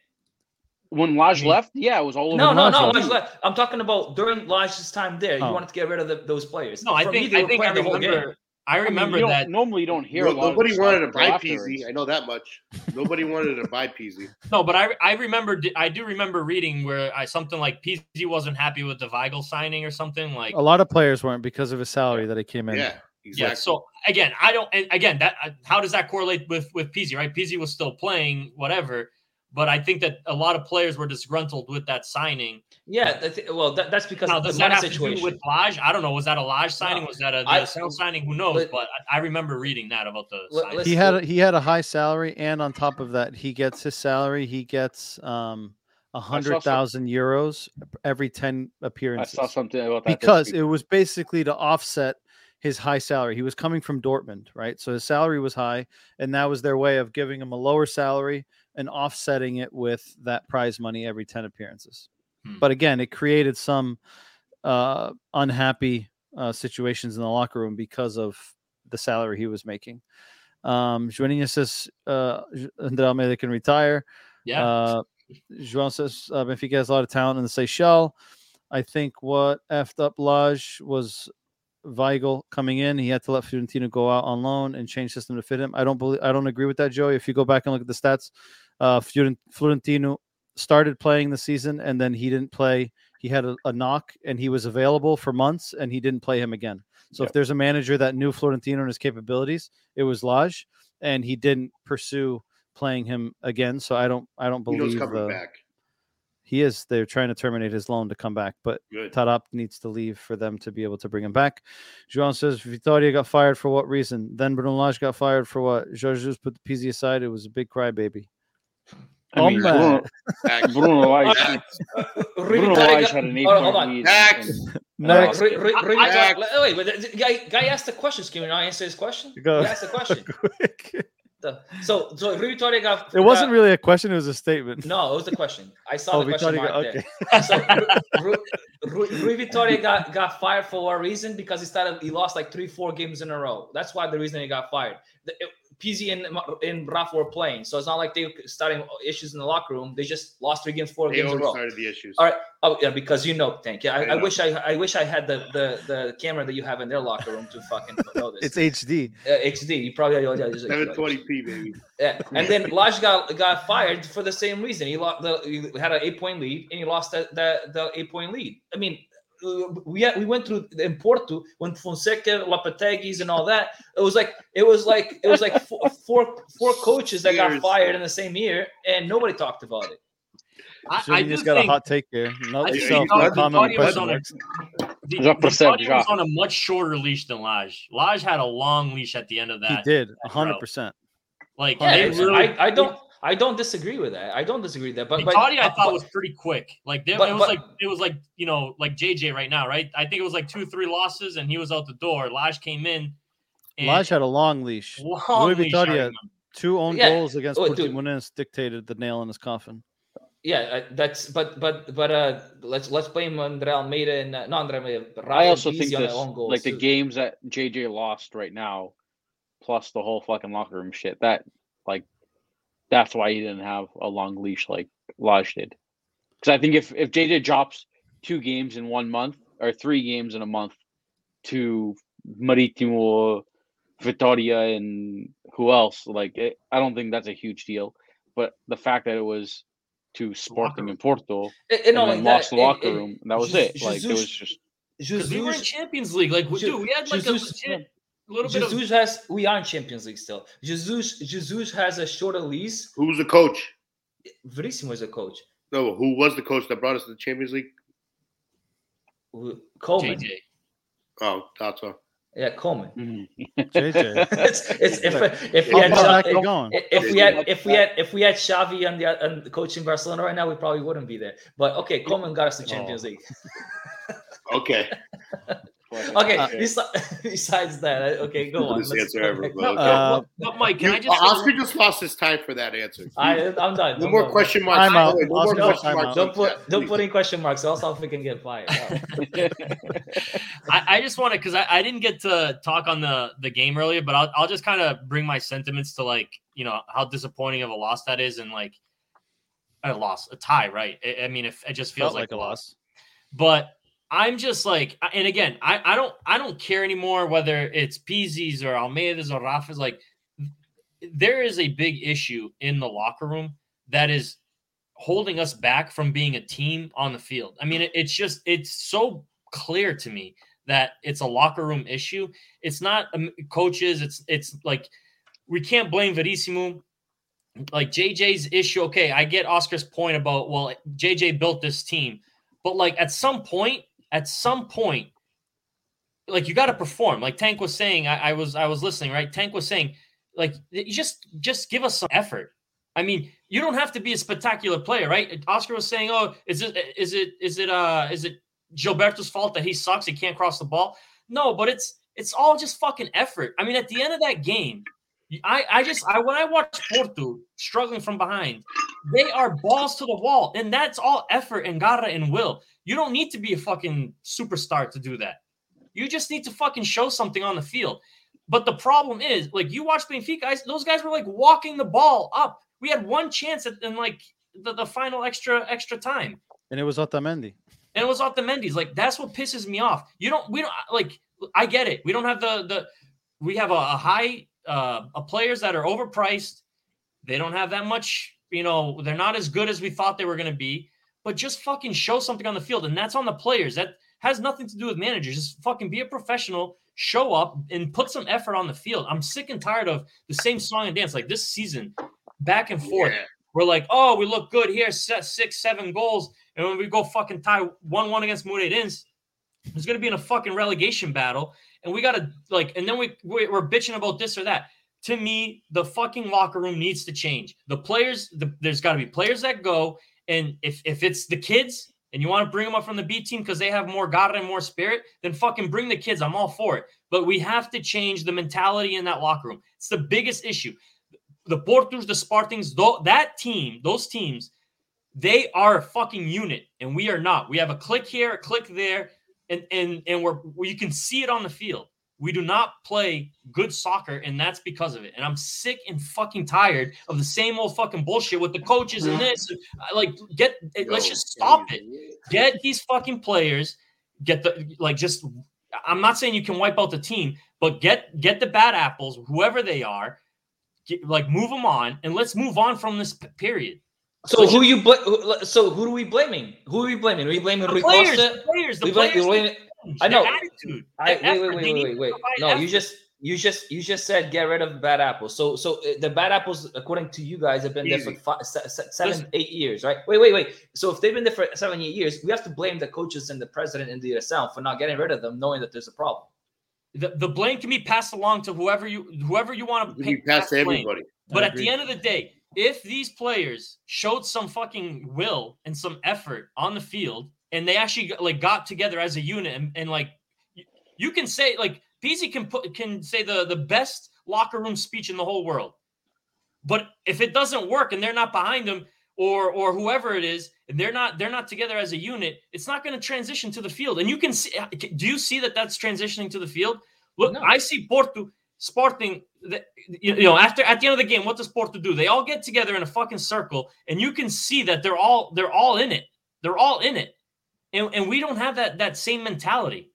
When Lage left? Yeah, it was all over. No, no, Lage no. left. Left. I'm talking about during Lage's time there. You Oh. wanted to get rid of the, those players. No, I For me, think they I think I playing the whole game. remember. I I mean, remember you that. normally you don't hear a No- lot. nobody of wanted to buy Pizzi. I know that much. Nobody wanted to buy Pizzi. No, but I I remember I do remember reading where I something like Pizzi wasn't happy with the Weigl signing or something like. a lot of players weren't because of his salary that he came in. Yeah, exactly. Yeah. So again, I don't. And again, that uh, how does that correlate with with Pizzi? Right, Pizzi was still playing, whatever. But I think that a lot of players were disgruntled with that signing. Yeah, I thi- well, that, that's because Now, of the does that have situation. to do with Lage? I don't know. Was that a Lage signing? No. Was that a, I- the Sell signing? Who knows? Let- but I, I remember reading that about the Let- signing. he had a, he had a high salary, and on top of that, he gets his salary. He gets um a hundred thousand euros every ten appearances. I appearances. saw something about that because it was basically to offset his high salary. He was coming from Dortmund, right? So his salary was high, and that was their way of giving him a lower salary and offsetting it with that prize money every 10 appearances. Hmm. But again, it created some uh, unhappy uh, situations in the locker room because of the salary he was making. Um, Joaninha says uh, André Almeida can retire. yeah. Uh, João says uh, Benfica has a lot of talent in the Seixal. I think what effed up Lage was Weigl coming in. He had to let Florentino go out on loan and change system to fit him. I don't believe. I don't agree with that, Joey. If you go back and look at the stats, uh, Florentino started playing the season and then he didn't play. He had a, a knock and he was available for months and he didn't play him again. So if there's a manager that knew Florentino and his capabilities, it was Lage, and he didn't pursue playing him again. So I don't. I don't believe coming uh, back. he is. They're trying to terminate his loan to come back, but Good. Taarabt needs to leave for them to be able to bring him back. João says Vitoria got fired for what reason? Then Bruno Lage got fired for what? Jorge put the Pizzi aside. It was a big crybaby. I mean. Bruno, Bruno Lage, Bruno Rui Lage had an eight hold point on. lead. Next. and- Next. Uh, Rui- Rui- Rui I- I- wait, wait, the guy, guy asked the question. Can we not answer his question? Go. He asked the question. Quick. So, so Rui Vitória got. It wasn't got- really a question; it was a statement. No, it was the question. I saw Oh, the question Vitória mark got- there. So Rui, Rui, Rui Vitória got, got fired for what reason? Because he started he lost like three, four games in a row. That's why the reason he got fired. The, it, Pizzi and and Rafa were playing, so it's not like they were starting issues in the locker room. They just lost three games, four They games in a always row. started the issues. All right. Oh yeah, because you know, thank you. I, I I wish I I wish I had the, the the camera that you have in their locker room to fucking know this. It's HD. uh, XD. You probably yeah, just- 720p, baby. yeah, and then Lage got got fired for the same reason. He lost the he had an eight point lead and he lost the the, the eight point lead. I mean, we had, we went through in Porto when Fonseca, Lopeteguis, and all that. It was like it was like it was like four four, four coaches that got fired in the same year, and nobody talked about it. I, Should've I just got think, a hot take here. No, I think self, no comment, Vitória was question on a- marks. the, Já percebe, Vitória já. was on a much shorter leash than Lage. Lage had a long leash at the end of that. He did hundred percent. Like Yeah, they really, I, I don't I don't disagree with that. I don't disagree with that. But but, Vitória, I but- thought was pretty quick. Like there, but- it was but- like it was like you know like JJ right now, right? I think it was like two, three losses, and he was out the door. Lage came in. and- Lage had a long leash. long Rui leash, I Vitória, two own Yeah. goals against Oh, dude. Portimonense dictated the nail in his coffin. yeah, uh, that's but but but uh let's let's blame Andre Almeida and uh, not Andre Almeida. Rafa I also Pizzi think on their this, own goals like the too. games that JJ lost right now, plus the whole fucking locker room shit. That like, that's why he didn't have a long leash like Lage did. Because I think if if JJ drops two games in one month or three games in a month to Maritimo, Vitoria, and who else, like it, I don't think that's a huge deal. But the fact that it was to Sporting in Porto And- and and then only lost that, the it- locker it- room, that was Jesus- it. Like it was just Because we were in Champions League. Like, we- Je- dude, we had like Jesus- a legit little bit of. Jesus has we are in Champions League still. Jesus Jesus has a shorter lease. Who was the coach? Verissimo is a coach. No, who was the coach that brought us to the Champions League? Who- Coleman. JJ. Oh, thought so. Yeah, Coleman. Mm-hmm. JJ. it's, it's if if we had far back Xavi- you going? if, if we had if we had if we had Xavi on the on the coaching Barcelona right now, we probably wouldn't be there. But okay, Coleman got us Oh. to Champions League. Okay. Okay, Uh, besides that, uh, okay, go on. This answer ever, next. but okay. Uh, but, but Mike, can You- I just Oscar one- just lost his time for that answer. I, I'm done. no I'm more done. question marks. Time out. Wait, No more Oscar, question time marks. out. Don't put don't Please. put in question marks, else I'll freaking get fired. I, I just want to because I, I didn't get to talk on the the game earlier, but I'll I'll just kind of bring my sentiments to like you know how disappointing of a loss that is, and like a loss, a tie, right? I, I mean, if it just feels Felt like a loss. but I'm just like, and again, I, I don't I don't care anymore whether it's Pizzi's or Almeida's or Rafa's. Like, there is a big issue in the locker room that is holding us back from being a team on the field. I mean, it, it's just it's so clear to me that it's a locker room issue. It's not um, coaches. It's it's like we can't blame Verissimo. Like JJ's issue. Okay, I get Oscar's point about well, JJ built this team, but like at some point, at some point, like you got to perform. Like Tank was saying, I, I was I was listening. Right, Tank was saying, like just just give us some effort. I mean, you don't have to be a spectacular player, right? Oscar was saying, "Oh, is it is it is it uh is it Gilberto's fault that he sucks? He can't cross the ball." No, but it's it's all just fucking effort. I mean, at the end of that game, I I just I when I watch Porto struggling from behind, they are balls to the wall, and that's all effort and garra and will. You don't need to be a fucking superstar to do that. You just need to fucking show something on the field. But the problem is, like you watch Benfica guys, those guys were like walking the ball up. We had one chance at, in like the, the final extra extra time, And it was Otamendi. and it was Mendy's. Like that's what pisses me off. You don't, we don't like. I get it. We don't have the the. We have a, a high uh, a players that are overpriced. They don't have that much. You know, they're not as good as we thought they were going to be. But just fucking show something on the field, and that's on the players. That has nothing to do with managers. Just fucking be a professional, show up, and put some effort on the field. I'm sick and tired of the same song and dance. Like this season, back and forth. Yeah. We're like, oh, we look good here, set six, seven goals, and when we go fucking tie one-one against Moreirense, it's gonna be in a fucking relegation battle, and we gotta like, and then we- we're bitching about this or that. To me, the fucking locker room needs to change. The players, the, there's got to be players that go, and if if it's the kids and you want to bring them up from the B team because they have more God and more spirit, then fucking bring the kids. I'm all for it. But we have to change the mentality in that locker room. It's the biggest issue. The Portos, the Sportings, though that team, those teams, they are a fucking unit, and we are not. We have a click here, a click there, and and and we're you can see it on the field. We do not play good soccer, and that's because of it. And I'm sick and fucking tired of the same old fucking bullshit with the coaches and this. Like, get let's just stop it. Get these fucking players. Get the like just. I'm not saying you can wipe out the team, but get get the bad apples, whoever they are, get, like move them on, and let's move on from this p- period. So who you bl- so who are we blaming? Who are we blaming? Are we blaming The Rui players, Costa? the players, the We blame- players. we blame- I know. attitude. I, their wait, wait, wait, wait, wait. provide No, you just you just you just said get rid of bad apples. So so uh, the bad apples, according to you guys, have been there for five, se- se- seven, Listen. eight years, right? Wait, wait, wait. So if they've been there for seven, eight years, we have to blame the coaches and the president in the South for not getting rid of them, knowing that there's a problem. the, the blame can be passed along to whoever you whoever you want to You can pass to everybody. But at the end of the day, if these players showed some fucking will and some effort on the field, and they actually like got together as a unit, and, and like you, you can say like Pizzi can put can say the the best locker room speech in the whole world, but if it doesn't work and they're not behind them or or whoever it is, and they're not they're not together as a unit, it's not going to transition to the field. And you can see, uh, do you see that that's transitioning to the field? Look, No. I see Porto Sporting. The, you you know, after at the end of the game, what does Porto do? They all get together in a fucking circle, and you can see that they're all they're all in it. They're all in it, and and we don't have that that same mentality.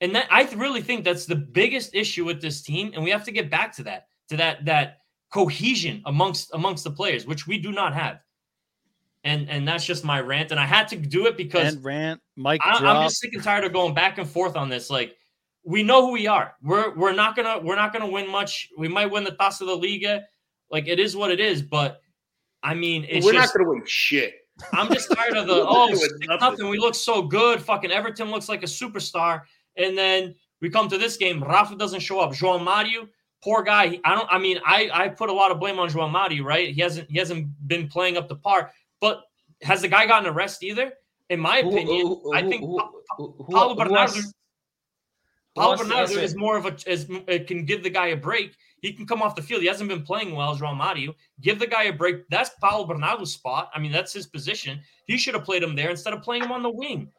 And that I really think that's the biggest issue with this team, and we have to get back to that to that that cohesion amongst amongst the players, which we do not have. And and that's just my rant, and I had to do it because And rant, Mike I, i'm just sick and tired of going back and forth on this. Like, we know who we are. We're we're not gonna we're not gonna win much. We might win the Taça da Liga. Like it is what it is. But I mean, it's We're just not going to win shit. I'm just tired of the oh nothing. nothing. We look so good. Fucking Everton looks like a superstar, and then we come to this game. Rafa doesn't show up. João Mario, poor guy. I don't. I mean, I I put a lot of blame on João Mario. Right? He hasn't he hasn't been playing up to par. But has the guy gotten a rest either? In my Who- opinion, who- I think who- who- who- Paulo Bernardo. Paulo Bernardo is more of a is it can give the guy a break. He can come off the field. He hasn't been playing well, João Mario. Give the guy a break. That's Paulo Bernardo's spot. I mean, that's his position. He should have played him there instead of playing him on the wing.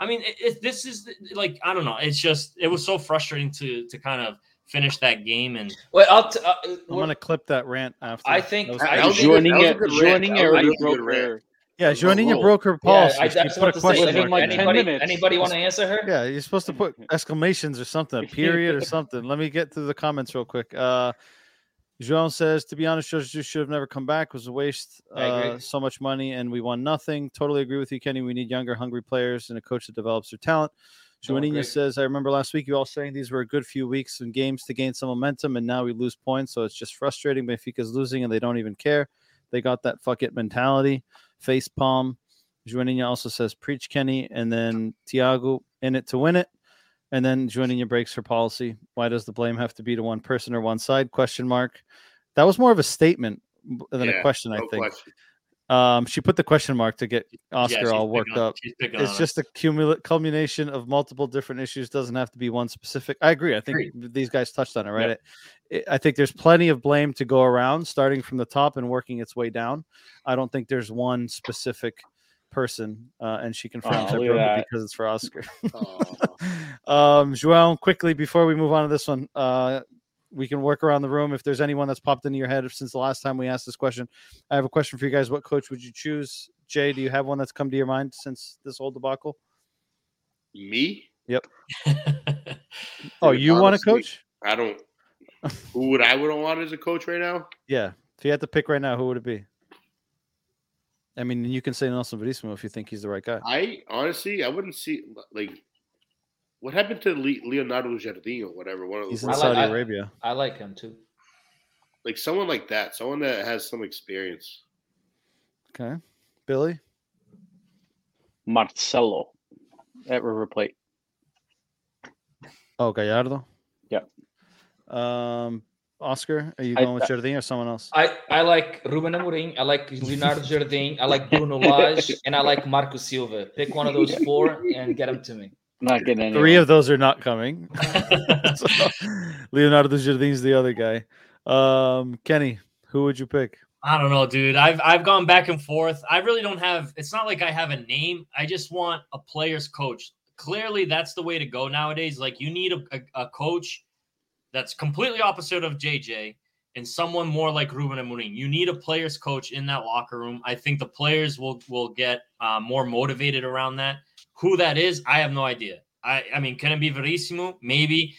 I mean, it, it, this is like I don't know. It's just it was so frustrating to to kind of finish that game and Wait, I'll t- uh, I'm gonna clip that rant after. I think- That was I good. That was a good- that was a Joaninha, good rant. Joaninha That was a already broke good rant. her. Yeah, the Joaninha broke her yeah, policy. I put a want say, question mark. like anybody, anybody want to answer her? Yeah, you're supposed to put exclamations or something, a period or something. Let me get to the comments real quick. Uh Joan says, to be honest, Jorge Jesus should have never come back. It was a waste. Uh, so much money, and we won nothing. Totally agree with you, Kenny. We need younger, hungry players and a coach that develops their talent. Don't agree. Joaninha says, I remember last week you all saying these were a good few weeks and games to gain some momentum, and now we lose points. So it's just frustrating. Benfica's losing, and they don't even care. They got that fuck it mentality. Face palm. Joaninha also says, preach Kenny, and then Tiago in it to win it. And then Joaninha breaks her policy. Why does the blame have to be to one person or one side? Question mark. That was more of a statement than a Yeah, question, I think. question. Um, she put the question mark to get Oscar she's all worked up. It's just a cumula- culmination of multiple different issues. Doesn't have to be one specific. I agree. I think Agreed. these guys touched on it, right? I- I think there's plenty of blame to go around, starting from the top and working its way down. I don't think there's one specific person, uh, and she confirms Oh, I look at broke it because it's for Oscar. Aw. um, João, quickly before we move on to this one, uh, we can work around the room. If there's anyone that's popped into your head since the last time we asked this question, I have a question for you guys. What coach would you choose? Jay, do you have one that's come to your mind since this whole debacle? Me? Yep. oh, you want a coach? I don't. Who would I wouldn't want as a coach right now? Yeah. If you had to pick right now, who would it be? I mean, you can say Nelson Verissimo if you think he's the right guy. I honestly, I wouldn't see like what happened to Le- Leonardo Jardim or whatever. One of He's those, in I like- Saudi I- Arabia. I like him too. like someone like that, someone that has some experience. Okay. Billy? Marcelo at River Plate. Oh, Gallardo? Yeah. Um, Oscar? Are you I- going with Jardim or someone else? I, I like Ruben Amorim, I like Leonardo Jardim, I like Bruno Lage, and I like Marco Silva. Pick one of those four and get them to me. I'm not getting any. Three of of those are not coming. So, Leonardo Jardim's the other guy. Um, Kenny, who would you pick? I don't know, dude. I've I've gone back and forth. I really don't have. It's not like I have a name. I just want a player's coach. Clearly, that's the way to go nowadays. Like you need a, a, a coach that's completely opposite of JJ and someone more like Ruben Amorim. You need a player's coach in that locker room. I think the players will will get uh, more motivated around that. Who that is, I have no idea. I I mean, can it be Verissimo? Maybe.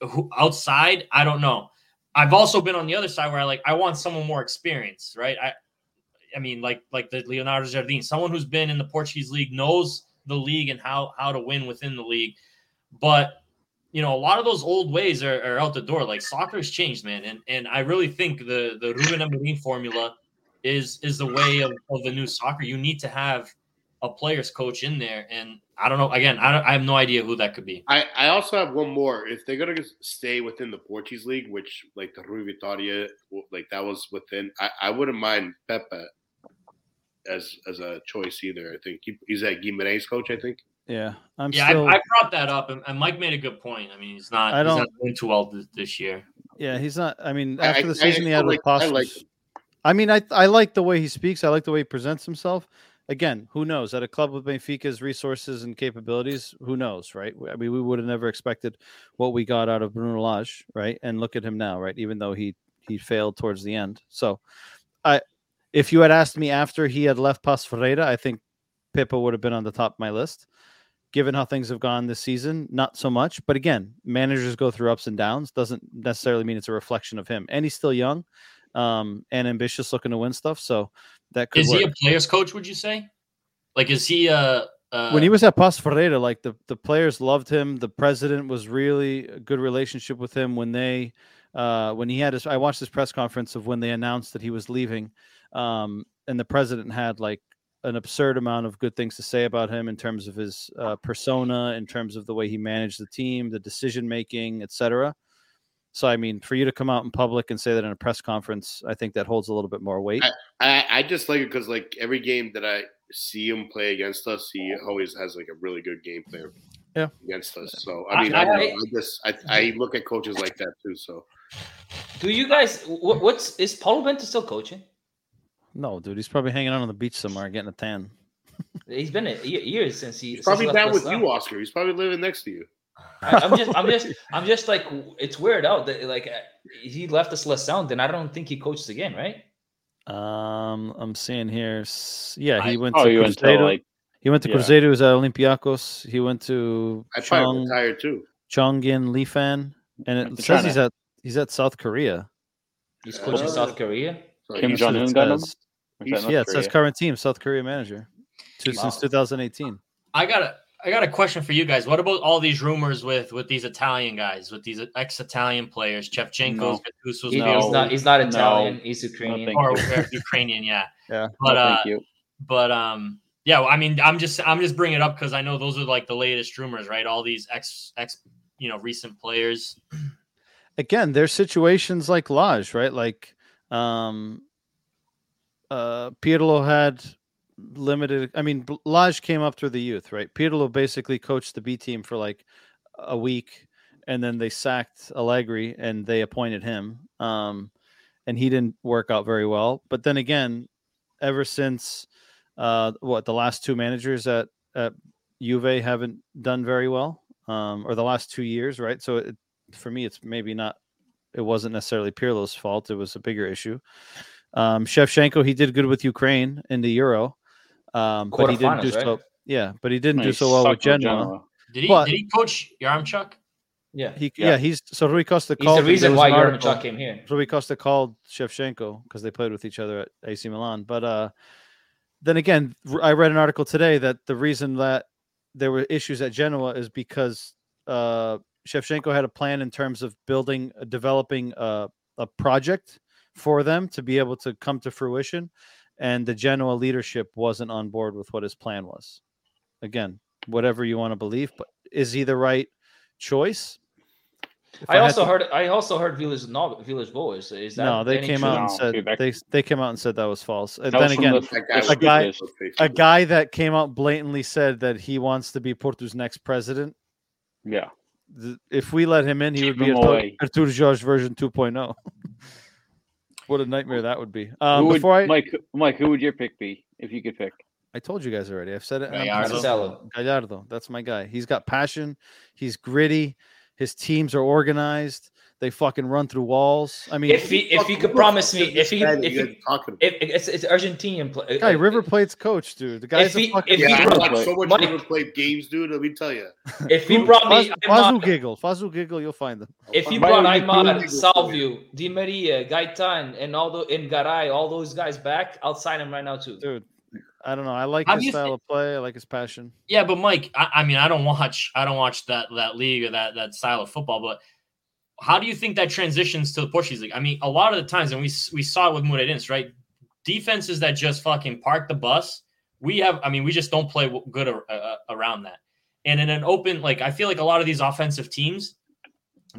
Who, outside, I don't know. I've also been on the other side where I like I want someone more experienced, right? I I mean like like the Leonardo Jardim, someone who's been in the Portuguese league, knows the league and how how to win within the league. But you know, a lot of those old ways are, are out the door. Like soccer has changed, man. And and I really think the the Ruben Amorim formula is is the way of, of the new soccer. You need to have a player's coach in there. And I don't know. Again, I don't I have no idea who that could be. I, I also have one more. If they're gonna stay within the Portuguese league, which like the Rui Vitoria, like that was within, I, I wouldn't mind Pepa as as a choice either. I think he, he's that Guimarães coach. I think. Yeah, I'm yeah, still. I, I brought that up, and, and Mike made a good point. I mean, he's not. I he's don't- not doing too well this, this year. yeah, he's not. I mean, after I- the season I he had like- with Paços, I like I mean, I I like the way he speaks. I like the way he presents himself. Again, who knows? At a club with Benfica's resources and capabilities, who knows, right? I mean, we would have never expected what we got out of Bruno Lage, right? And look at him now, right? Even though he he failed towards the end. So, I if you had asked me after he had left Pas Ferreira, I think Pepa would have been on the top of my list. Given how things have gone this season, not so much. But again, managers go through ups and downs. Doesn't necessarily mean it's a reflection of him. And he's still young um, and ambitious, looking to win stuff. So that could Is work. he a players coach? Would you say? Like, is he uh, uh when he was at Pas Ferreira, like the, the players loved him. The president was really a good relationship with him when they uh, when he had his. I watched his press conference of when they announced that he was leaving, um, and the president had like an absurd amount of good things to say about him in terms of his uh, persona, in terms of the way he managed the team, the decision making, etc. So I mean, for you to come out in public and say that in a press conference, I think that holds a little bit more weight. I, I just like it because like every game that I see him play against us, he always has like a really good game plan. Yeah. against us. So I mean, I- I, I- I just I, I look at coaches like that too. So Do you guys? What, what's is Paulo Bento still coaching? No, dude, he's probably hanging out on the beach somewhere getting a tan. He's been a, ye- years since he he's probably since he down with Breslau. you, Oscar. He's probably living next to you. I, I'm just, I'm just, I'm just like, it's weird out that like uh, he left us less sound, and I don't think he coaches again, right? Um, I'm seeing here. Yeah, he I- went Oh, to you went to like he went to yeah. Cruzeiro. At Olympiacos. He went to I probably Chong, retired too. Chongqing Lifan, and it says China. he's at he's at South Korea. He's coaching Uh, South Korea. So Kim he's- Jong Un got him. says- Or is that North Yeah, it says current team, South Korea manager, to, since 2018. I got a I got a question for you guys. What about all these rumors with with these Italian guys, with these ex-Italian players, Shevchenko's, No. Gattuso's, He- No. he's not. He's not No. Italian. He's Ukrainian. thank or or Ukrainian, yeah. Yeah. But No, uh, you. but um, yeah. I mean, I'm just I'm just bringing it up because I know those are like the latest rumors, right? All these ex ex you know recent players. Again, there's situations like Lage, right? Like, um, uh, had limited. I mean, Lage came up through the youth, right? Pirlo basically coached the B team for like a week, and then they sacked Allegri and they appointed him. Um, and he didn't work out very well. But then again, ever since uh, what the last two managers at at Juve haven't done very well, um, or the last two years, right? So it, for me, it's maybe not. It wasn't necessarily Pirlo's fault. It was a bigger issue. Um, Shevchenko, he did good with Ukraine in the Euro, um, but he didn't do Quarterfinals, so. right? Yeah, but he didn't No, do so well with sucked Genoa. Did he But- did he coach Yaremchuk? Yeah. He, yeah. Yeah. he's so Rui Costa He's called. the there reason why Yaremchuk came here. Rui Costa called Shevchenko because they played with each other at AC Milan. But uh, then again, I read an article today that the reason that there were issues at Genoa is because uh, Shevchenko had a plan in terms of building, uh, developing a, a project for them to be able to come to fruition, and the Genoa leadership wasn't on board with what his plan was. Again, whatever you want to believe, but is he the right choice? If I had also to- heard. I also heard Village no, Villas-Boas. Is that no, they came true? out and said dude, that- they they came out and said that was false. And That then was again, the- That guy the guy- a guy that came out blatantly said that he wants to be Porto's next president. Yeah. Th- If we let him in, he would be him Artur away. Artur Jorge version 2.0. what a nightmare that would be. Um, would, before I, Mike, Mike, who would your pick be if you could pick? I told you guys already. I've said it. and I'm Gallardo. consistent. Marcelo. Gallardo. That's my guy. He's got passion. He's gritty. His teams are organized. They fucking run through walls. I mean, If he if he could promise me, if he Guy if he, guys talking about. if it's it's Argentinian play. Uh, guy River uh, Plate's coach, dude. The guy's If a he- fucking. if Yeah, he- I watch so much Mike- River Plate games, dude. Let me tell you. If he brought me, Faz- Fazu giggle, Fazu giggle, you'll find them. if he Why brought would you Aimar, do- Salvio, Di Maria, Gaitan, and all the and Garay, all those guys back, I'll sign him right now too. dude. I don't know. I like How his style thi- of play. I like his passion. Yeah, but Mike, I, I mean, I don't watch, I don't watch that that league or that that style of football. But how do you think that transitions to the Portuguese league? I mean, a lot of the times, and we we saw it with Moreirense, right? Defenses that just fucking park the bus. We have, I mean, we just don't play good ar- uh, around that. And in an open, like I feel like a lot of these offensive teams,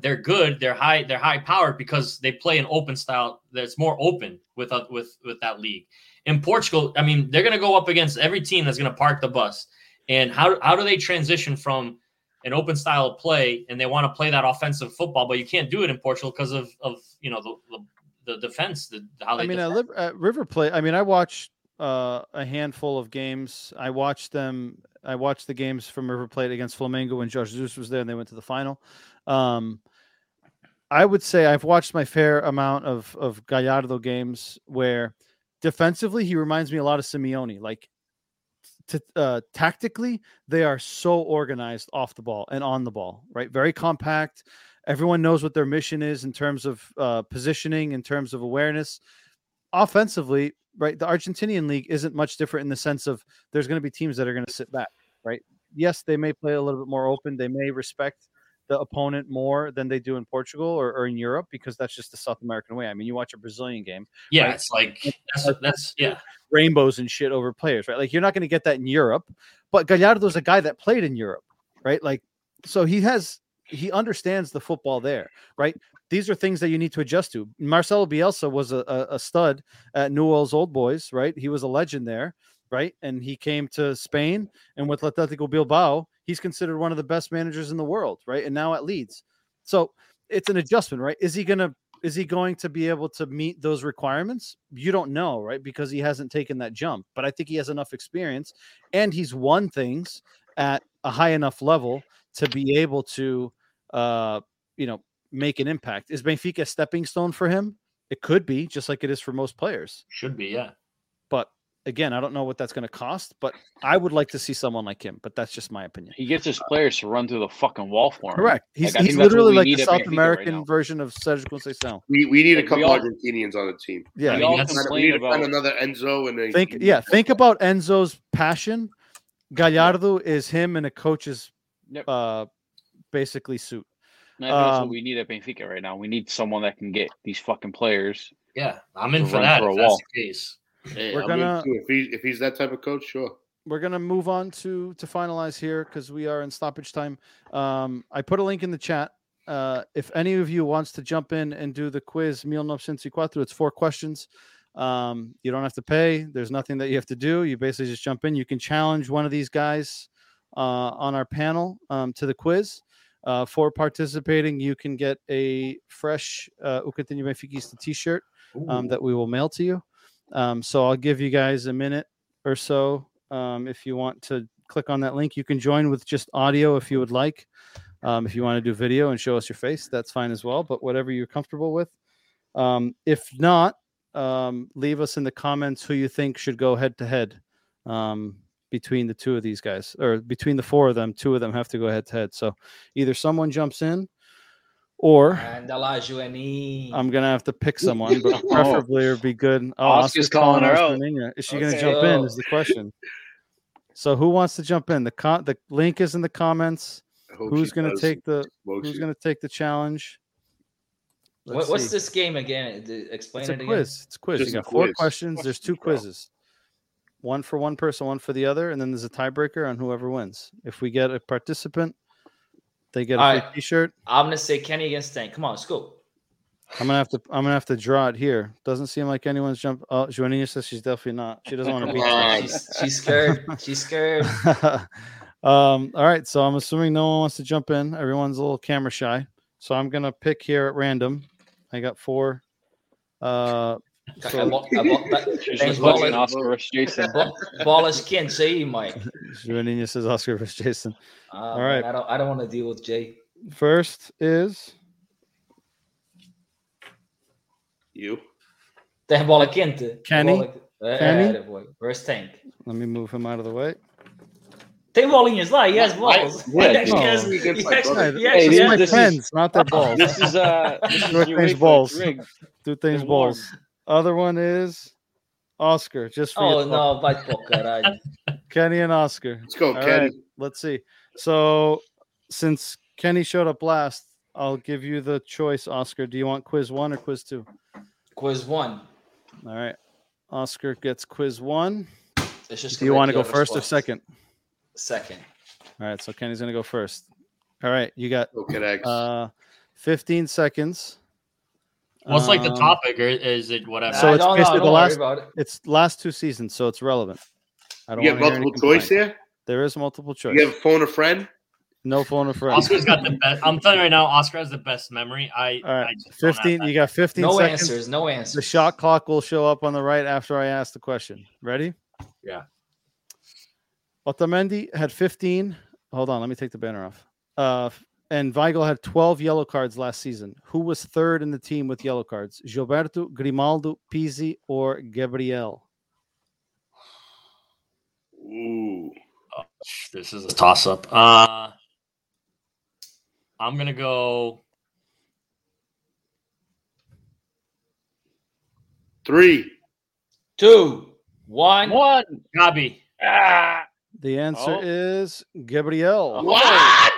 they're good, they're high, they're high powered because they play an open style that's more open with uh, with with that league. In Portugal, I mean, they're to go up against every team that's to park the bus. And how how do they transition from an open style of play and they want to play that offensive football, but you can't do it in Portugal because of of you know the the, the defense, the how they I mean, at. Liv- at River Plate. I mean, I watched uh, a handful of games. I watched them. I watched the games from River Plate against Flamengo when Jorge Jesus was there, and they went to the final. Um, I would say I've watched my fair amount of of Gallardo games where defensively he reminds me a lot of Simeone. Like t- uh, tactically, they are so organized off the ball and on the ball, right? Very compact. Everyone knows what their mission is in terms of uh, positioning, in terms of awareness. Offensively, right? The Argentinian league isn't much different in the sense of there's going to be teams that are going to sit back, right? Yes, they may play a little bit more open. They may respect the opponent more than they do in Portugal or, or in Europe because that's just the South American way. I mean, you watch a Brazilian game, yeah, right? it's like that's that's yeah. rainbows and shit over players, right? Like you're not going to get that in Europe. But Gallardo Gallardo's a guy that played in Europe, right? Like so he has he understands the football there, right? These are things that you need to adjust to. Marcelo Bielsa was a, a, a stud at Newell's Old Boys, right? He was a legend there, right? And he came to Spain and with Atletico Bilbao, he's considered one of the best managers in the world, right? And now at Leeds. So it's an adjustment, right? Is he gonna is he going to be able to meet those requirements? You don't know, right? Because he hasn't taken that jump. But I think he has enough experience and he's won things at a high enough level to be able to uh, you know, make an impact. Is Benfica a stepping stone for him? It could be, just like it is for most players. Should be, yeah. But again, I don't know what that's going to cost, but I would like to see someone like him, but that's just my opinion. He gets his players to run through the fucking wall for him. Correct. He's, Like, he's think that's what literally like need the South Benfica right American version of Sergio Conceição. We, we need a Like, we couple all- Argentinians on the team. Yeah. We all We complain need to find about another Enzo and then think yeah think about enzo's passion gallardo is him in a coach's Yep. uh basically suit I think that's Um, what we need at Benfica right now. We need someone that can get these fucking players. Yeah, I'm in for that for a if that's wall. the case. Hey, We're I'm gonna- if he if he's that type of coach, sure. we're gonna move on to to finalize here because we are in stoppage time. Um i put a link in the chat. Uh if any of you wants to jump in and do the quiz mil cuatro it's four questions. Um you don't have to pay. There's nothing that you have to do. You basically just jump in. You can challenge one of these guys uh on our panel um to the quiz. Uh, for participating, you can get a fresh uh, O Coutinho Benfiquista t-shirt um, that we will mail to you. Um, so I'll give you guys a minute or so um, if you want to click on that link. You can join with just audio if you would like. Um, if you want to do video and show us your face, that's fine as well. But whatever you're comfortable with. Um, if not, um, leave us in the comments who you think should go head to head um, between the two of these guys, or between the four of them. Two of them have to go head to head. So either someone jumps in, or And la I'm gonna have to pick someone, but Oh. preferably it'd be good. Oh, Oscar's calling her Oscar out. Nina. Is she gonna Okay. jump in? Oh. Is the question. So who wants to jump in? The con- the link is in the comments. Who's gonna does. take the Smokes Who's you. gonna take the challenge? What, what's this game again? D- Explain It's a it again. quiz. It's a quiz. Just you a got four questions. There's two quizzes. One for one person, one for the other, and then there's a tiebreaker on whoever wins. If we get a participant They get a free right. T-shirt. I'm gonna say Kenny against Tank. Come on, let's go. I'm gonna have to. I'm gonna have to draw it here. Doesn't seem like anyone's jump. Oh, Joaninha says she's definitely not. She doesn't want to beat on. She's, she's scared. She's scared. um. All right. So I'm assuming no one wants to jump in. Everyone's a little camera shy. So I'm gonna pick here at random. I got four. Uh. I So bought- I bought that- She's Thanks, just looking Ball. Oscar versus Jason. Ball- Ballish Ken, say Mike. Joaninha says Oscar versus Jason. Uh, All right. I don't. I don't want to deal with Jay. First is You. Tem bola quente. Kenny? Bola- É, Kenny? é, boy. Where's Tank? let me move him out of the way. Tem bolinhas lá. He has balls. Yeah, he no. actually has, He he my actually, Hey, actually this- My this is- pens, not their balls. This is uh this is your range way for balls. the rig. Two things They're balls. Other one is Oscar. Just for Oh you. no, vai pro caralho. Kenny and Oscar. Let's go, All Ken. right, let's see. So since Kenny showed up last, I'll give you the choice, Oscar. Do you want quiz one or quiz two? Quiz one. All right. Oscar gets quiz one. Deixa eu Do you want to go a first or second? Second. All right, so Kenny's gonna go first. All right, you got Go, Cadex. uh 15 seconds. What's like the Um, topic, or is it whatever? So it's no, no, basically don't the last- it. It's last two seasons, so it's relevant. I don't you have wanna hear any multiple choice complaint. here. There is multiple choice. You have phone a friend. No phone or friend. Oscar's got the best. I'm telling you right now, Oscar has the best memory. I, All right, I just 15. You got 15 No seconds. answers. No answers. The shot clock will show up on the right after I ask the question. Ready? Yeah. Otamendi had 15. Hold on, let me take the banner off. Uh, and Weigl had 12 yellow cards last season. Who was third in the team with yellow cards? Gilberto, Grimaldo, Pizzi, or Gabriel? Ooh. This is a toss up. Uh, I'm gonna go. Three. Two. One. One. Gabi. Ah, The answer Oh. is Gabriel. Oh. What?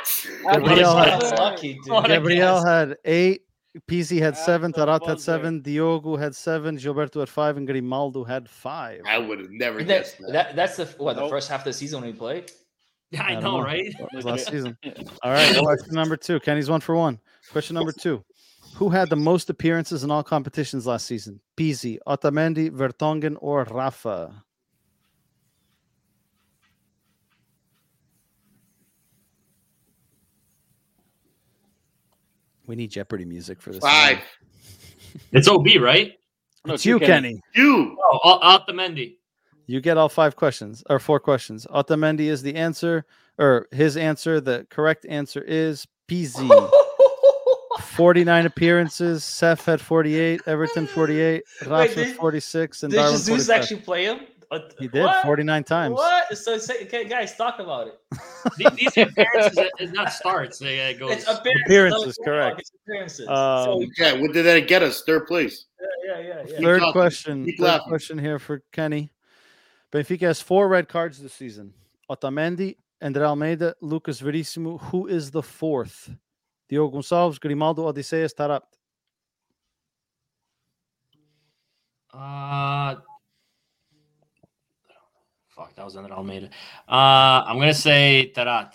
Gabriel had, lucky, dude. What a Gabriel had eight. Pizzi had At seven. the Taarabt had seven. Diogo had seven. Gilberto had five. And Grimaldo had five. I would have never And guessed that, that. that, that's the what the first half of the season when we played. Yeah, I, don't know, right? Last season. All right. Question number two. Kenny's one for one. Question number two. Who had the most appearances in all competitions last season? Pizzi, Otamendi, Vertonghen, or Rafa? We need Jeopardy music for this. Five. It's OB, right? No, It's two you, Kenny. Kenny. You. Oh, Otamendi. You get all five questions or four questions. Otamendi is the answer, or his answer. The correct answer is Pizzi. 49 appearances. Seth had 48. Everton 48. Rafa did- 46. And Did Darwin Jesus 45. actually play him? He did what? 49 times. What? So say, okay, guys, talk about it. These, these appearances is not starts. They uh, goes. It's appearances. Appearances, no, correct. It's appearances. Um, so, Yeah. What did that get us? Third place. yeah, yeah, yeah. Third talking. question. Keep Third laughing. question here for Kenny. Benfica has four red cards this season. Otamendi, Andre Almeida, Lucas Verissimo. Who is the fourth? Diogo Gonçalves, Grimaldo, Odysseas, Taarabt. Uh, fuck, that was under Almeida. Uh, I'm gonna say Taarabt.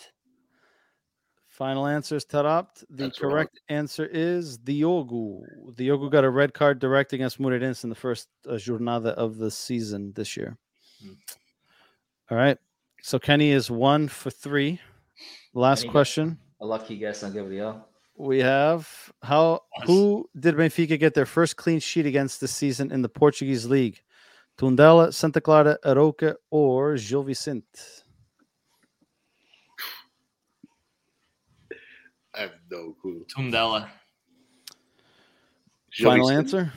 Final answer is Taarabt. The That's wrong. correct answer is Diogo. Diogo got a red card direct against Moreirense in the first uh, jornada of the season this year. Hmm. All right. So Kenny is one for three. Last Kenny question. A lucky guess on Gabriel. We have how who did Benfica get their first clean sheet against this season in the Portuguese league? Tundela, Santa Clara, Aroca, or Gil Vicente? I have no clue. Tundela. Final answer.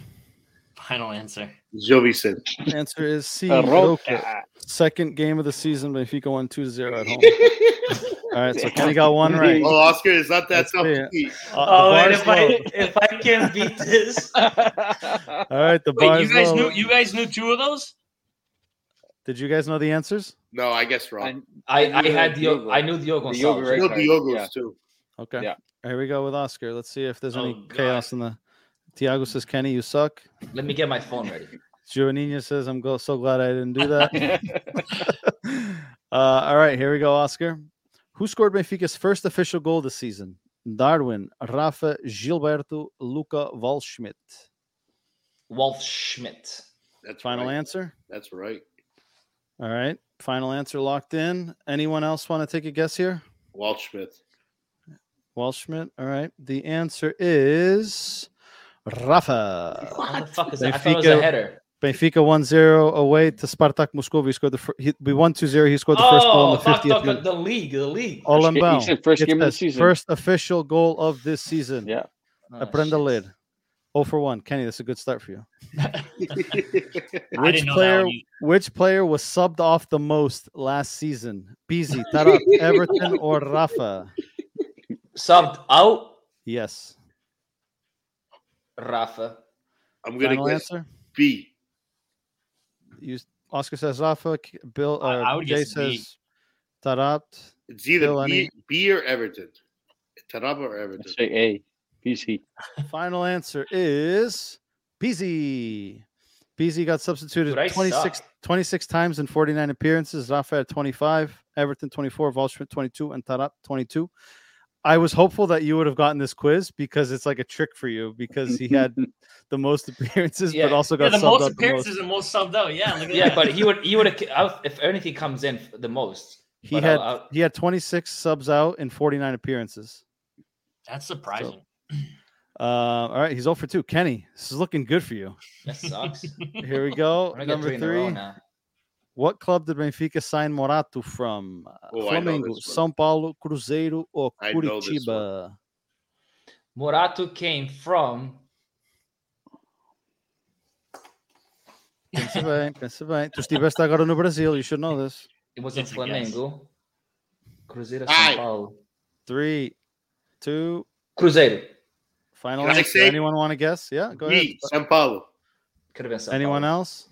Final answer. Jovi said. Answer is C. Arouca. Arouca. Second game of the season, Benfica won 2 0 at home. All right, so Kenny got one right. Oh, Oscar, it's not that Let's tough to beat. Uh, Oh, and bar's if I if I can beat this, All right, the Wait, you guys low. knew you guys knew two of those? Did you guys know the answers? No, I guess wrong. I, I I knew had Diogo. Diogo. I knew Diogo. Diogo Gonçalves. right No card, Diogo's yeah. too. Okay. Yeah. Here we go with Oscar. Let's see if there's any Oh, God. chaos in the. Tiago says, Kenny, you suck. Let me get my phone ready. Joaninha says, I'm so glad I didn't do that. uh, all right, here we go, Oscar. Who scored Benfica's first official goal this season? Darwin, Rafa, Gilberto, Luca Waldschmidt. Wolf Schmidt. That's Final right. answer. That's right. All right. Final answer locked in. Anyone else want to take a guess here? Walt Smith. Waldschmidt. All right. The answer is Rafa. What the fuck is that? I thought it was a header. Benfica 1-0 away to Spartak Moscow. He scored the fir- he, we won 2-0. He scored the first goal Oh, in the fuck, 50th fuck, minute. the league, the league. Olembão. He said first It game of the season. First official goal of this season. Yeah. Oh, Aprenda a shit. ler. 0 for 1. Kenny, that's a good start for you. Which player which player was subbed off the most last season? Pizzi, Tarak, Everton, or Rafa? Subbed out Yes. Rafa. I'm gonna Final guess answer. B. You, Oscar says Rafa. Bill uh, I would Jay guess B. says Taarabt. It's either Bill, B, any- B or Everton. Taraba or I Everton. say A. PC. Final answer is Pizzi. Pizzi got substituted 26, 26 times in 49 appearances. Rafa had 25, Everton 24, Waldschmidt 22, and Taarabt 22. I was hopeful that you would have gotten this quiz because it's like a trick for you because he had the most appearances, Yeah. but also Yeah, got the subbed most out the appearances most. and most subbed out. Yeah, look at Yeah, that. but he would he would have if anything comes in the most. He had I'll- I'll- he had 26 subs out in 49 appearances. That's surprising. Uh, all right, he's 0 for 2. Kenny, this is looking good for you. That sucks. Here we go. Number three What club did Benfica sign Morato from? Oh, Flamengo. São Paulo, Cruzeiro, one. Curitiba? Morato came from Pensa bem, pensa bem. Tu estiveste agora no Brasil, you should know this. it was in. Flamengo. Cruzeiro Ai. São Paulo. Three, two, Cruzeiro. final answer. Anyone want to guess? Yeah, go ahead. B. São Paulo. Could have been São Anyone Paulo. else?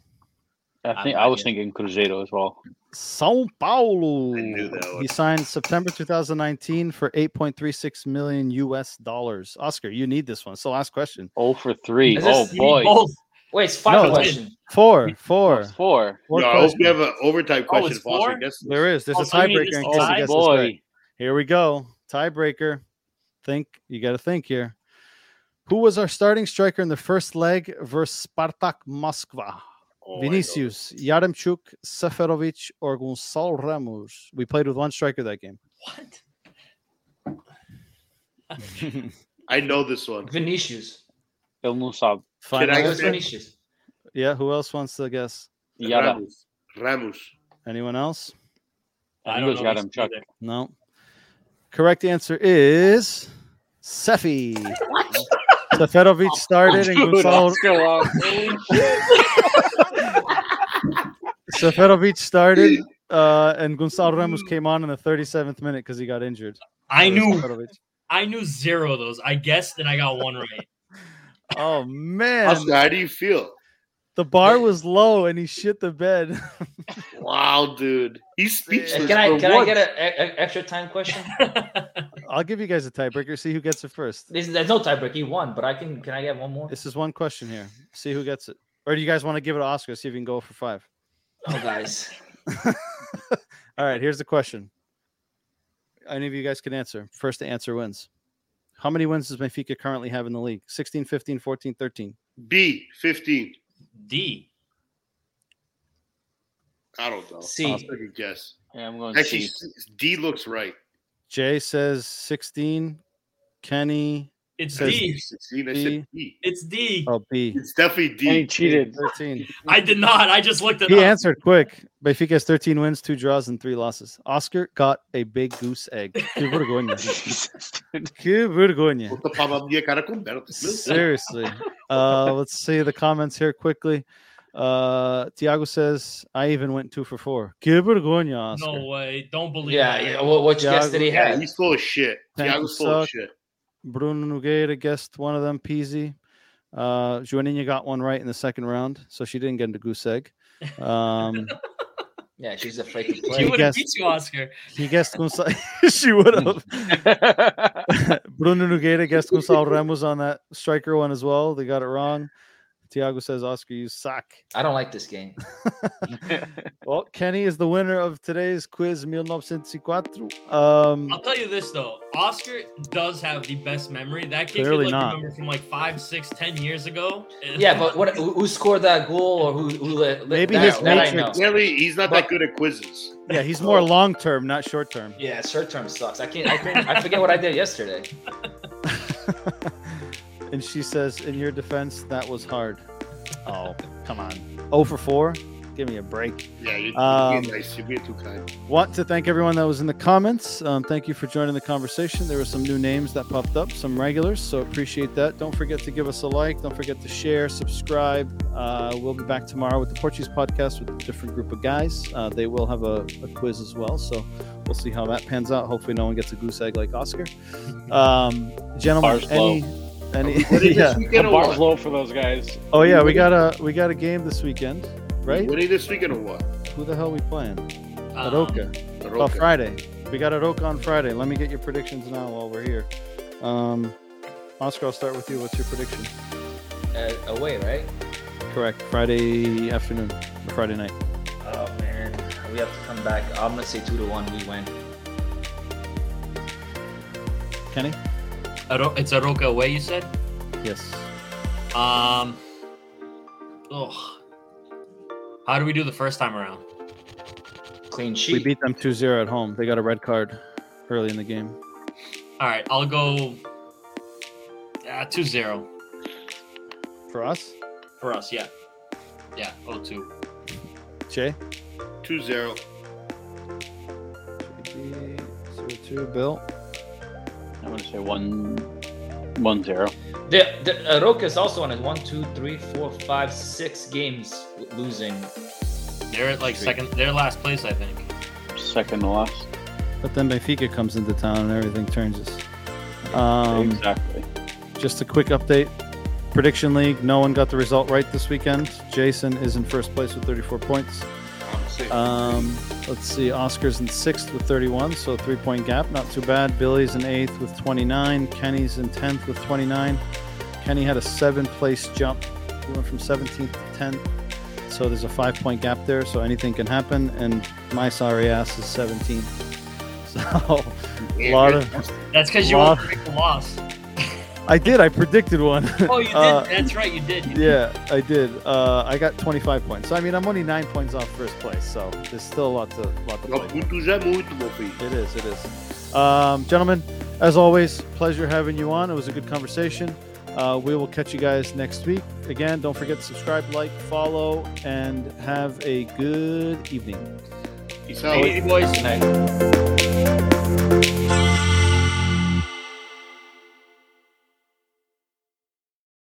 I think I was yet. thinking Cruzeiro as well. São Paulo. I knew that He signed September 2019 for 8.36 million US dollars. Oscar, you need this one. It's the last question. Oh for three. Is Oh boy. Both. Wait, it's five No, questions. Four, Oh, four. it's four. four no, I hope we have an overtime Oh, question. it's four? There is. There's Oh, a so you need tiebreaker this in case you tie? guess this boy. right. Here we go. Tiebreaker. Think you got to think here. Who was our starting striker in the first leg versus Spartak Moskva? Oh, I know Vinicius, Yaremchuk, Seferovic, or Gonçalo Ramos? We played with one striker that game. What? I know this one. Vinicius. Ele não sabe. Final I It go was answer? Vinicius. Yeah. Who else wants to guess? Yada. Ramos. Ramos. Anyone else? I I don't know Adam these Chuck. either. No. Correct answer is Sefi. Seferovic oh, started and Dude, Gonçalo Oscar Wilde. Holy shit. Seferovic started, uh, and Gonçalo Ramos came on in the 37th minute because he got injured. I So it was knew Seferovic. I knew zero of those. I guessed and I got one right. Oh man, Oscar, how do you feel? the bar was low, and he shit the bed. Wow, dude. He's speechless. Can I for can I get an extra time question? I'll give you guys a tiebreaker. See who gets it first. There's, there's no tiebreaker. He won, but I can can I get one more? This is one question here. See who gets it. Or do you guys want to give it to Oscar? See if you can go for five. Oh, guys. All right, here's the question. Any of you guys can answer. First to answer wins. How many wins does Benfica currently have in the league? 16, 15, 14, 13. B, 15. D. I don't know. C. I'll take a guess. Yeah, I'm going Actually, C. D looks right. Jay says 16. Kenny It's Says- D. 16. I B. said B. It's D. Oh, B. It's definitely And he D. cheated. 13. I did not. I just looked it up. He up. answered quick. Benfica has 13 wins, two draws, and three losses. Oscar got a big goose egg. Que vergonha. Que vergonha. Puta pra minha cara com Belo. Seriously. Uh, let's see the comments here quickly. Uh, Tiago says, I even went two for four. Que vergonha, Oscar. No way. Don't believe Yeah, that. yeah. What, which guess did he Yeah, have? he's full of shit. Thank Thiago's you, full of shit. Bruno Nogueira guessed one of them, Pizzi. Uh, Joaninha got one right in the second round, so she didn't get into goose egg. Um, Yeah, she's afraid to She would have beat you, Oscar. he guessed Gonçalo. she would have. Bruno Nogueira guessed Gonçalo Ramos on that striker one as well. They got it wrong. Tiago says, Oscar, you suck. I don't like this game. Well, Kenny is the winner of today's quiz 1904. Um, I'll tell you this though, Oscar does have the best memory. That kid Clearly could like not. remember from like five, six, ten years ago. Yeah, but what? Who, who scored that goal or who? who let, Maybe that, his that I know. matrix- Clearly, he's not But- that good at quizzes. yeah, he's more long term, not short term. Yeah, short term sucks. I can't. I can't. I forget what I did yesterday. And she says, in your defense, that was hard. Oh, come on. 0 for 4? Give me a break. Yeah, you're, Um, being nice. You're being too kind. Want to thank everyone that was in the comments. Um, thank you for joining the conversation. There were some new names that popped up, some regulars, so appreciate that. Don't forget to give us a like. Don't forget to share, subscribe. Uh, we'll be back tomorrow with the Portuguese podcast with a different group of guys. Uh, they will have a, a quiz as well, so we'll see how that pans out. Hopefully, no one gets a goose egg like Oscar. Um, gentlemen, any any What is yeah. this weekend The or bar's low for those guys. Oh yeah, we got a we got a game this weekend, right? Winning this weekend or what? Who the hell we playing? Um, Arouca. Oh, Friday. We got Arouca on Friday. Let me get your predictions now while we're here. Um, Oscar, I'll start with you. What's your prediction? Uh, away, right? Correct. Friday afternoon or Friday night. Oh man, we have to come back. I'm gonna say two to one. We win. Kenny? Aro- it's Arouca away, you said? Yes. Um. Ugh. How do we do the first time around? Clean sheet. We beat them 2-0 at home. They got a red card early in the game. All right, I'll go. Uh, 2 0 For us? for us, yeah. Yeah, 0 2. Jay? 2-0. 0-2. Bill? I'm gonna say one, one zero. The, the Arouca is also on his one, two, three, four, five, six games losing. They're at like second, they're last place, I think. Second to last. But then Benfica comes into town and everything turns. Um, exactly. Just a quick update. Prediction League. No one got the result right this weekend. Jason is in first place with 34 points. Um, let's see. Oscar's in sixth with 31, so three point gap. Not too bad. Billy's in eighth with 29. Kenny's in 10th with 29. Kenny had a seven place jump. He went from 17th to 10th. So there's a five point gap there, so anything can happen. And my sorry ass is 17th. So a lot of. That's because you won't predict the loss. I did. I predicted one. Oh, you did. Uh, That's right, you did. You did. Yeah, I did. Uh, I got 25 points. So I mean, I'm only nine points off first place. So there's still a lot to lot to play. pontos é muito, meu filho. It is. It is. Um, gentlemen, as always, pleasure having you on. It was a good conversation. Uh, we will catch you guys next week. Again, don't forget to subscribe, like, follow, and have a good evening. Peace out. Hey, boys. Night.